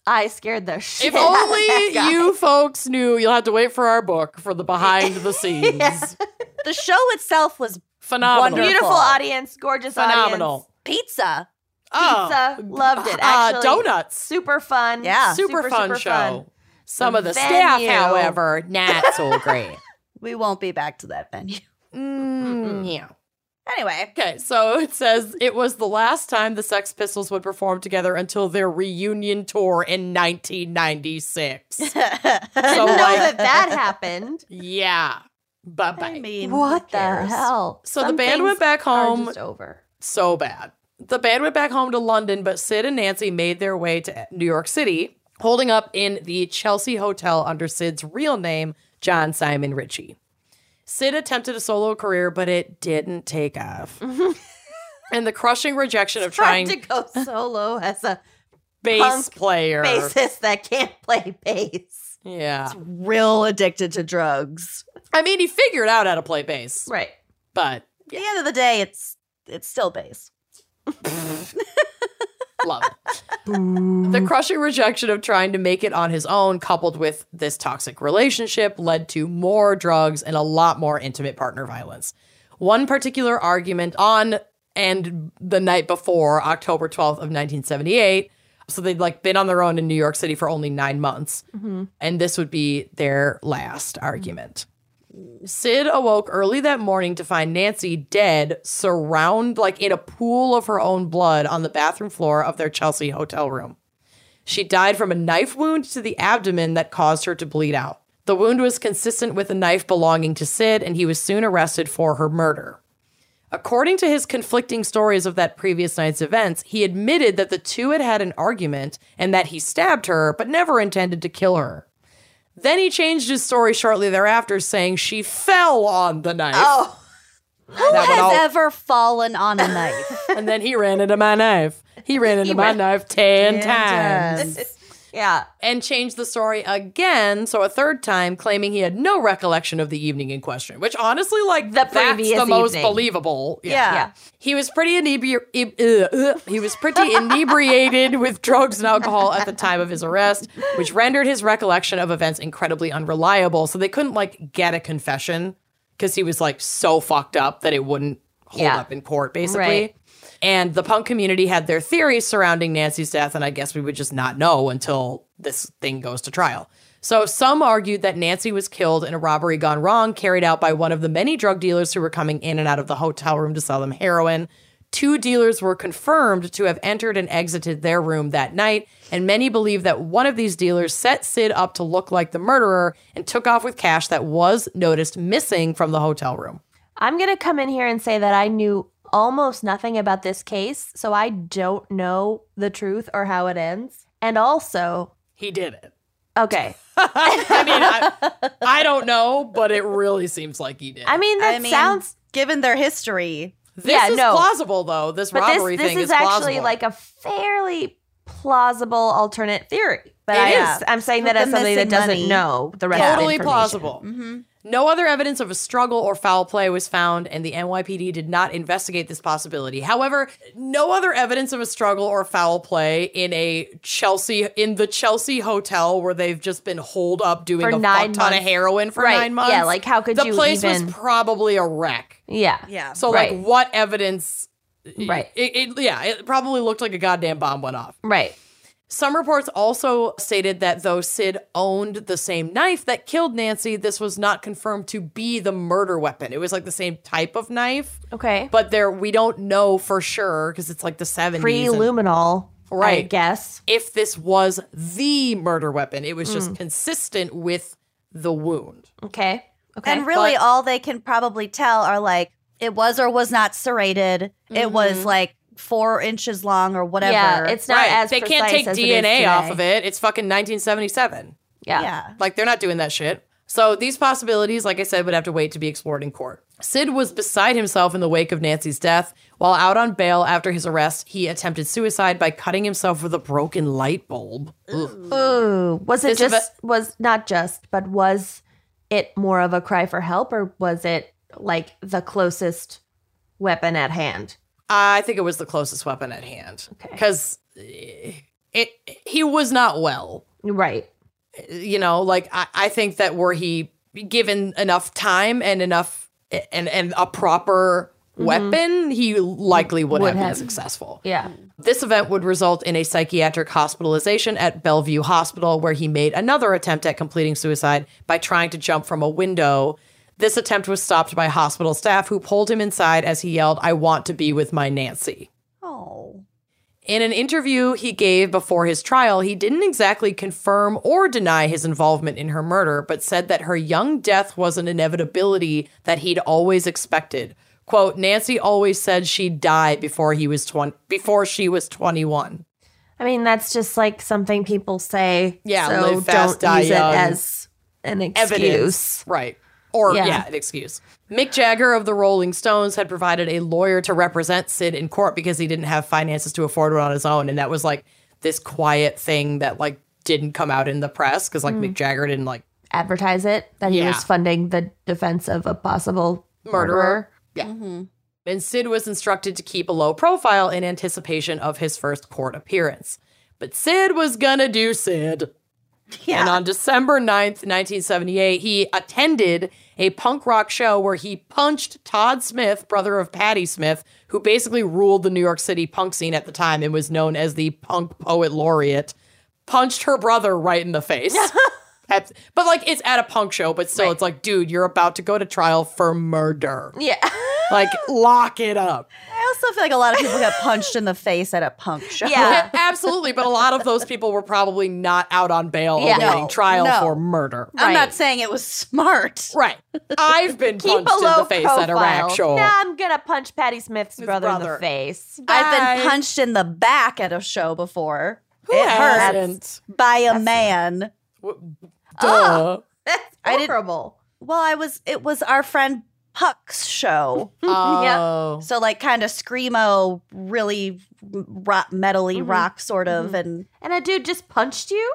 I scared the shit. if out of only that guy. you folks knew, you'll have to wait for our book for the behind the scenes. the show itself was Phenomenal. Wonderful. beautiful audience, gorgeous Phenomenal. pizza. Oh, Pizza, loved it. uh, Actually, donuts. super fun. Yeah. Super, fun super show. fun. Some The of the staff, however, not so great. We won't be back to that venue. Mm, yeah. Anyway, Okay, so it says it was the last time the Sex Pistols would perform together until their reunion tour in 1996. so, Didn't know like, that that happened. yeah. Bye I bye. mean, What the hell? So the band went back home just over. so bad. The band went back home to London, but Sid and Nancy made their way to New York City, holding up in the Chelsea Hotel under Sid's real name, John Simon Ritchie. Sid attempted a solo career, but it didn't take off. and the crushing rejection of Trying trying to go solo as a bass player. bassist that can't play bass. Yeah. Real addicted to drugs. I mean, he figured out how to play bass, Right. but At the end of the day, it's it's still bass. love it. the crushing rejection of trying to make it on his own, coupled with this toxic relationship, led to more drugs and a lot more intimate partner violence. One particular argument on and the night before, October 12th of 1978. So they'd like been on their own in New York City for only nine months. Mm-hmm. And this would be their last argument. Sid awoke early that morning to find Nancy dead, surround like in a pool of her own blood on the bathroom floor of their Chelsea hotel room. She died from a knife wound to the abdomen that caused her to bleed out. The wound was consistent with a knife belonging to Sid, and he was soon arrested for her murder. According to his conflicting stories of that previous night's events, he admitted that the two had had an argument and that he stabbed her, but never intended to kill her. Then he changed his story shortly thereafter, saying she fell on the knife. Oh, Who That has all- ever fallen on a knife? And then he ran into my knife. He ran into my ran- knife 10 times. times. Yeah. And changed the story again, so a third time, claiming he had no recollection of the evening in question. Which honestly, like, The that's the most believable. Yeah. Yeah. He was pretty inebri- uh, uh, he was pretty inebriated with drugs and alcohol at the time of his arrest, which rendered his recollection of events incredibly unreliable. So they couldn't like get a confession because he was like so fucked up that it wouldn't hold Yeah. up in court, basically. Right. And the punk community had their theories surrounding Nancy's death, and I guess we would just not know until this thing goes to trial. So some argued that Nancy was killed in a robbery gone wrong carried out by one of the many drug dealers who were coming in and out of the hotel room to sell them heroin. Two dealers were confirmed to have entered and exited their room that night, and many believe that one of these dealers set Sid up to look like the murderer and took off with cash that was noticed missing from the hotel room. I'm going to come in here and say that I knew almost nothing about this case, so I don't know the truth or how it ends. And also, He did it. okay. I mean, I, I don't know, but it really seems like he did. I mean, that I mean, sounds. given their history. this yeah, is no. plausible, though. This But robbery this, this thing is, is, actually plausible. like a fairly plausible alternate theory. But It I, is. am I'm saying that as the somebody that doesn't money. know the rest of the totally plausible. Mm-hmm. No other evidence of a struggle or foul play was found, and the NYPD did not investigate this possibility. However, no other evidence of a struggle or foul play in a Chelsea in the Chelsea hotel where they've just been holed up doing For a nine fuck ton of heroin for Right, nine months. yeah, like, how could the you place even- was probably a wreck. Yeah. Yeah. So Right. like, what evidence? Right. It, it, yeah, it probably looked like a goddamn bomb went off. Right. Some reports also stated that though Sid owned the same knife that killed Nancy, this was not confirmed to be the murder weapon. It was like the same type of knife, Okay. but there we don't know for sure because it's like the 70s. Pre and luminol. I Right. guess. If this was the murder weapon, it was just hmm. consistent with the wound. Okay. Okay. And really, but- all they can probably tell are like it was or was not serrated. It was mm-hmm. like four inches long or whatever. Yeah, it's not as they can't take as DNA off of it. It's fucking 1977. Yeah. yeah. Like they're not doing that shit. So these possibilities, like I said, would have to wait to be explored in court. Sid was beside himself in the wake of Nancy's death. While out on bail after his arrest, he attempted suicide by cutting himself with a broken light bulb. Ugh. Ooh. Was it This is just was not just, but was it more of a cry for help or was it like the closest weapon at hand? I think it was the closest weapon at hand Okay. because it he was not well. Right. You know, like I, I think that were he given enough time and enough and and a proper mm-hmm. weapon, he likely would, Would have, been successful. Yeah. This event would result in a psychiatric hospitalization at Bellevue Hospital, where he made another attempt at completing suicide by trying to jump from a window. This attempt was stopped by hospital staff who pulled him inside as he yelled, I want to be with my Nancy. Oh. In an interview he gave before his trial, he didn't exactly confirm or deny his involvement in her murder, but said that her young death was an inevitability that he'd always expected. Quote, Nancy always said she'd die before he was 20, before she was 21. I mean, that's just like something people say. Yeah, so fast, don't use young. it as an excuse. Evidence. Right. Or, yeah. Yeah. an excuse. Mick Jagger of the Rolling Stones had provided a lawyer to represent Sid in court because he didn't have finances to afford one on his own. And that was like this quiet thing that like didn't come out in the press because like Mick mm. Jagger didn't like Advertise it that he Yeah. was funding the defense of a possible murderer. murderer. Mm-hmm. And Sid was instructed to keep a low profile in anticipation of his first court appearance. But Sid was gonna do Sid. And on December 9th, 1978, he attended a punk rock show where he punched Todd Smith, brother of Patti Smith, who basically ruled the New York City punk scene at the time and was known as the punk poet laureate, punched her brother right in the face. At- but like it's at a punk show, but still, it's like, dude, you're about to go to trial for murder. Yeah. Like, lock it up. I also feel like a lot of people get punched in the face at a punk show. Yeah. Absolutely. But a lot of those people were probably not out on bail Yeah. awaiting No, trial no. for murder. I'm not saying it was smart. Right. I've been Keep punched in the face profile. at a rack show. Nah, I'm gonna punch Patti Smith's brother, in the face. I've been punched in the back at a show before. Who it hasn't? hurts by a man. Duh. That's I did- horrible. Well, I was. It was our friend Puck's show. Oh. So like kind of screamo, really rock, metally rock sort of, and And a dude just punched you?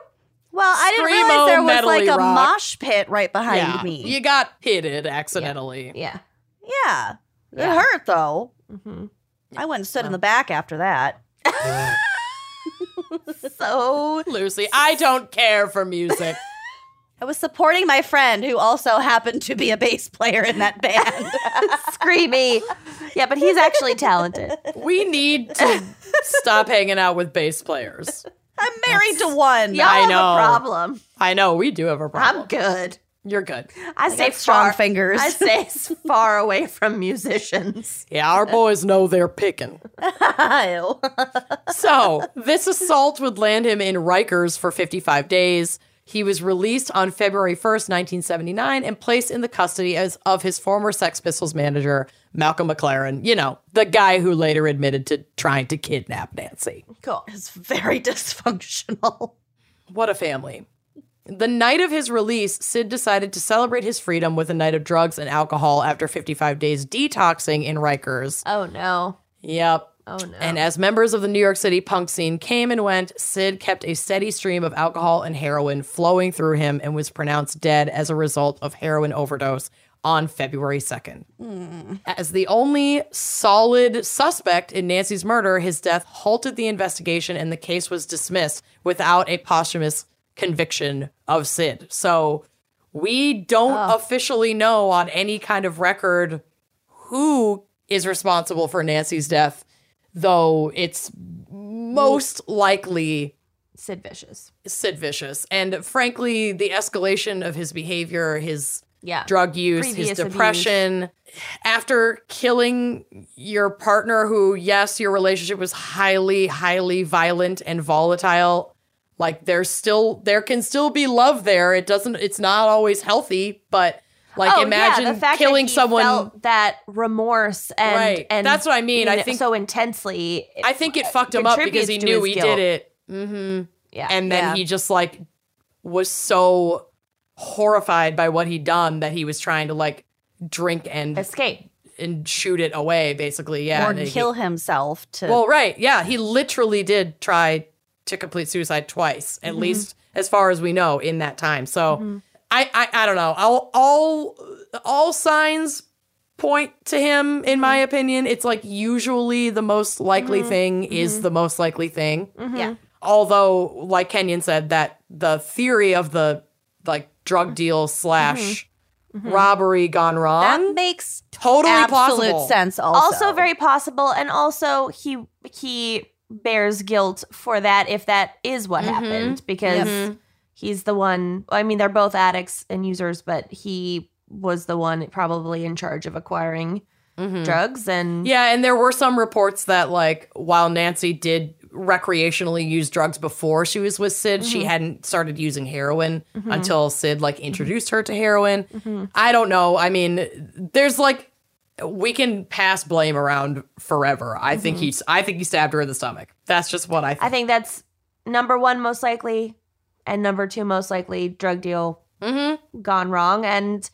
well, I didn't realize there was like a rock. mosh pit right behind yeah. me. You got pitted accidentally. Yeah. yeah. Yeah. it hurt though. hmm I went and stood in the back after that. So Lucy, I don't care for music. I was supporting my friend who also happened to be a bass player in that band. screamy. Yeah, but he's actually talented. we need to stop hanging out with bass players. I'm married to one. Y'all I have know. a problem. I know we do have a problem. I'm good. You're good. I I stay got strong fingers. I stay far away from musicians. Yeah, our boys know they're picking. So, this assault would land him in Rikers for 55 days. He was released on February 1st, 1979, and placed in the custody as, of his former Sex Pistols manager, Malcolm McLaren. You know, the guy who later admitted to trying to kidnap Nancy. Cool. It's very dysfunctional. What a family. The night of his release, Sid decided to celebrate his freedom with a night of drugs and alcohol after 55 days detoxing in Rikers. Oh no. Yep. Oh no. And as members of the New York City punk scene came and went, Sid kept a steady stream of alcohol and heroin flowing through him and was pronounced dead as a result of heroin overdose on February 2nd. Hmm. As the only solid suspect in Nancy's murder, his death halted the investigation and the case was dismissed without a posthumous conviction of Sid. So we don't officially know on any kind of record who is responsible for Nancy's death, though it's most likely Sid Vicious. Sid Vicious. And frankly, the escalation of his behavior, his Yeah. drug use, Previous his depression, after killing your partner, who, yes, your relationship was highly, highly violent and volatile. Like there's still, there can still be love there. It doesn't, it's not always healthy, but like oh, imagine yeah, killing someone. felt that remorse and Right. and That's what I mean. I think- so intensely. I think it uh, fucked him up because he knew he guilt. did it. hmm Yeah. and then Yeah. he just like was so horrified by what he'd done that he was trying to like drink and escape. and shoot it away basically yeah or and he- kill himself to well right yeah he literally did try to complete suicide twice at mm-hmm. least as far as we know in that time so mm-hmm. I, I i don't know. All all all signs point to him in my mm-hmm. opinion. It's like usually the most likely mm-hmm. thing is mm-hmm. the most likely thing. Yeah. although like kenyon said that the theory of the like drug deal slash robbery gone wrong That makes totally absolute plausible. sense also. Also very possible, and also he he bears guilt for that if that is what happened because he's the one. I mean, they're both addicts and users, but he was the one probably in charge of acquiring mm-hmm. drugs and yeah and there were some reports that like while nancy did recreationally use drugs before she was with sid she mm-hmm. hadn't started using heroin mm-hmm. until sid like introduced her to heroin. I don't know. I mean there's like we can pass blame around forever. I think he's i think he stabbed her in the stomach. That's just what i think. I think that's number one most likely, and number two most likely drug deal gone wrong, and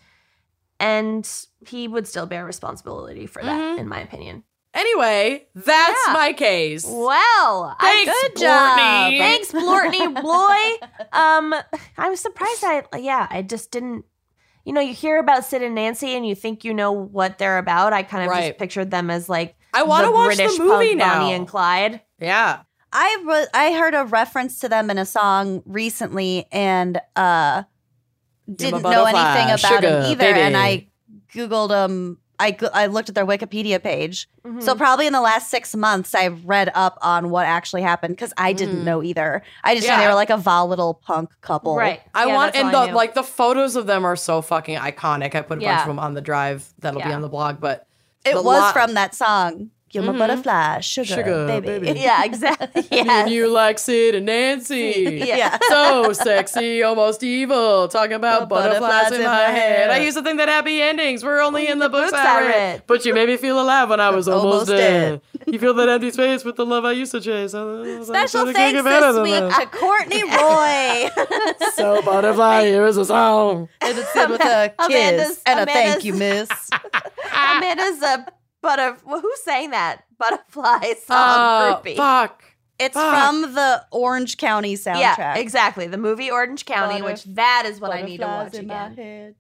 and he would still bear responsibility for that, in my opinion. anyway that's Yeah. my case Well, I, Thanks, good job. Blortney. Thanks, Blortney boy. Um, I was surprised. I yeah, I just didn't. You know, you hear about Sid and Nancy, and you think you know what they're about. I kind of Right. just pictured them as like I wanna the watch the movie now. Bonnie and Clyde. yeah I re- I heard a reference to them in a song recently and uh Give 'em a didn't know anything about sugar, them either baby. and I googled them I, I looked at their Wikipedia page. Mm-hmm. So probably in the last 6 months I've read up on what actually happened cuz I didn't know either. I just knew they were like a volatile punk couple. Right. I Yeah, want that's and all I the like the photos of them are so fucking iconic. I put a bunch of them on the drive that'll be on the blog, but It was lot- from that song. You're my mm-hmm. butterfly, sugar, Sugar, baby. baby. Yeah, exactly. Me and Yeah. you like Sid and Nancy. Yeah. so sexy, almost evil. Talking about The butterflies, in my head. I used to think that happy endings were only in the books, I read. But you made me feel alive when I was almost, Almost dead. you feel that empty space with the love I used to chase. Special thanks this week to Courtney Roy. So butterfly, here is a song. and it's said with a kiss Amanda's- and a thank Amanda's- you, miss. Amanda's a butter. Well, who sang that butterfly song? Oh, groupie. fuck. It's Fuck. from the Orange County soundtrack. Yeah, exactly. The movie Orange County, Butter- which that is what I need to watch in my again. head.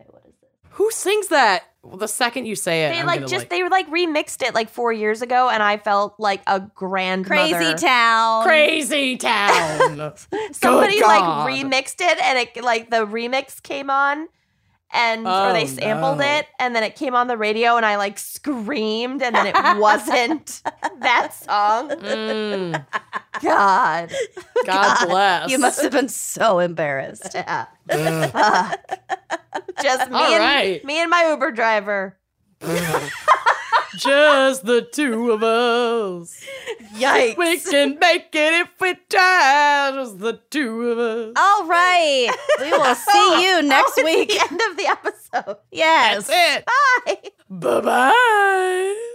Okay, what is it? Who sings that? Well, the second you say it, They I'm like gonna, just they were like remixed it like four years ago, and I felt like a grand Crazy Town. Crazy Town. Somebody Good like remixed it, and it like the remix came on, and or Oh, they sampled no. it, and then it came on the radio, and I like screamed, and then it wasn't that song. Mm, God, God bless. You must have been so embarrassed. yeah. Ugh. just me All and right. me and my Uber driver. Just the two of us. Yikes. We can make it if we try. Just the two of us. All right. We will see you next Oh, week. The end of the episode. Yes. That's it. Bye. Bye bye.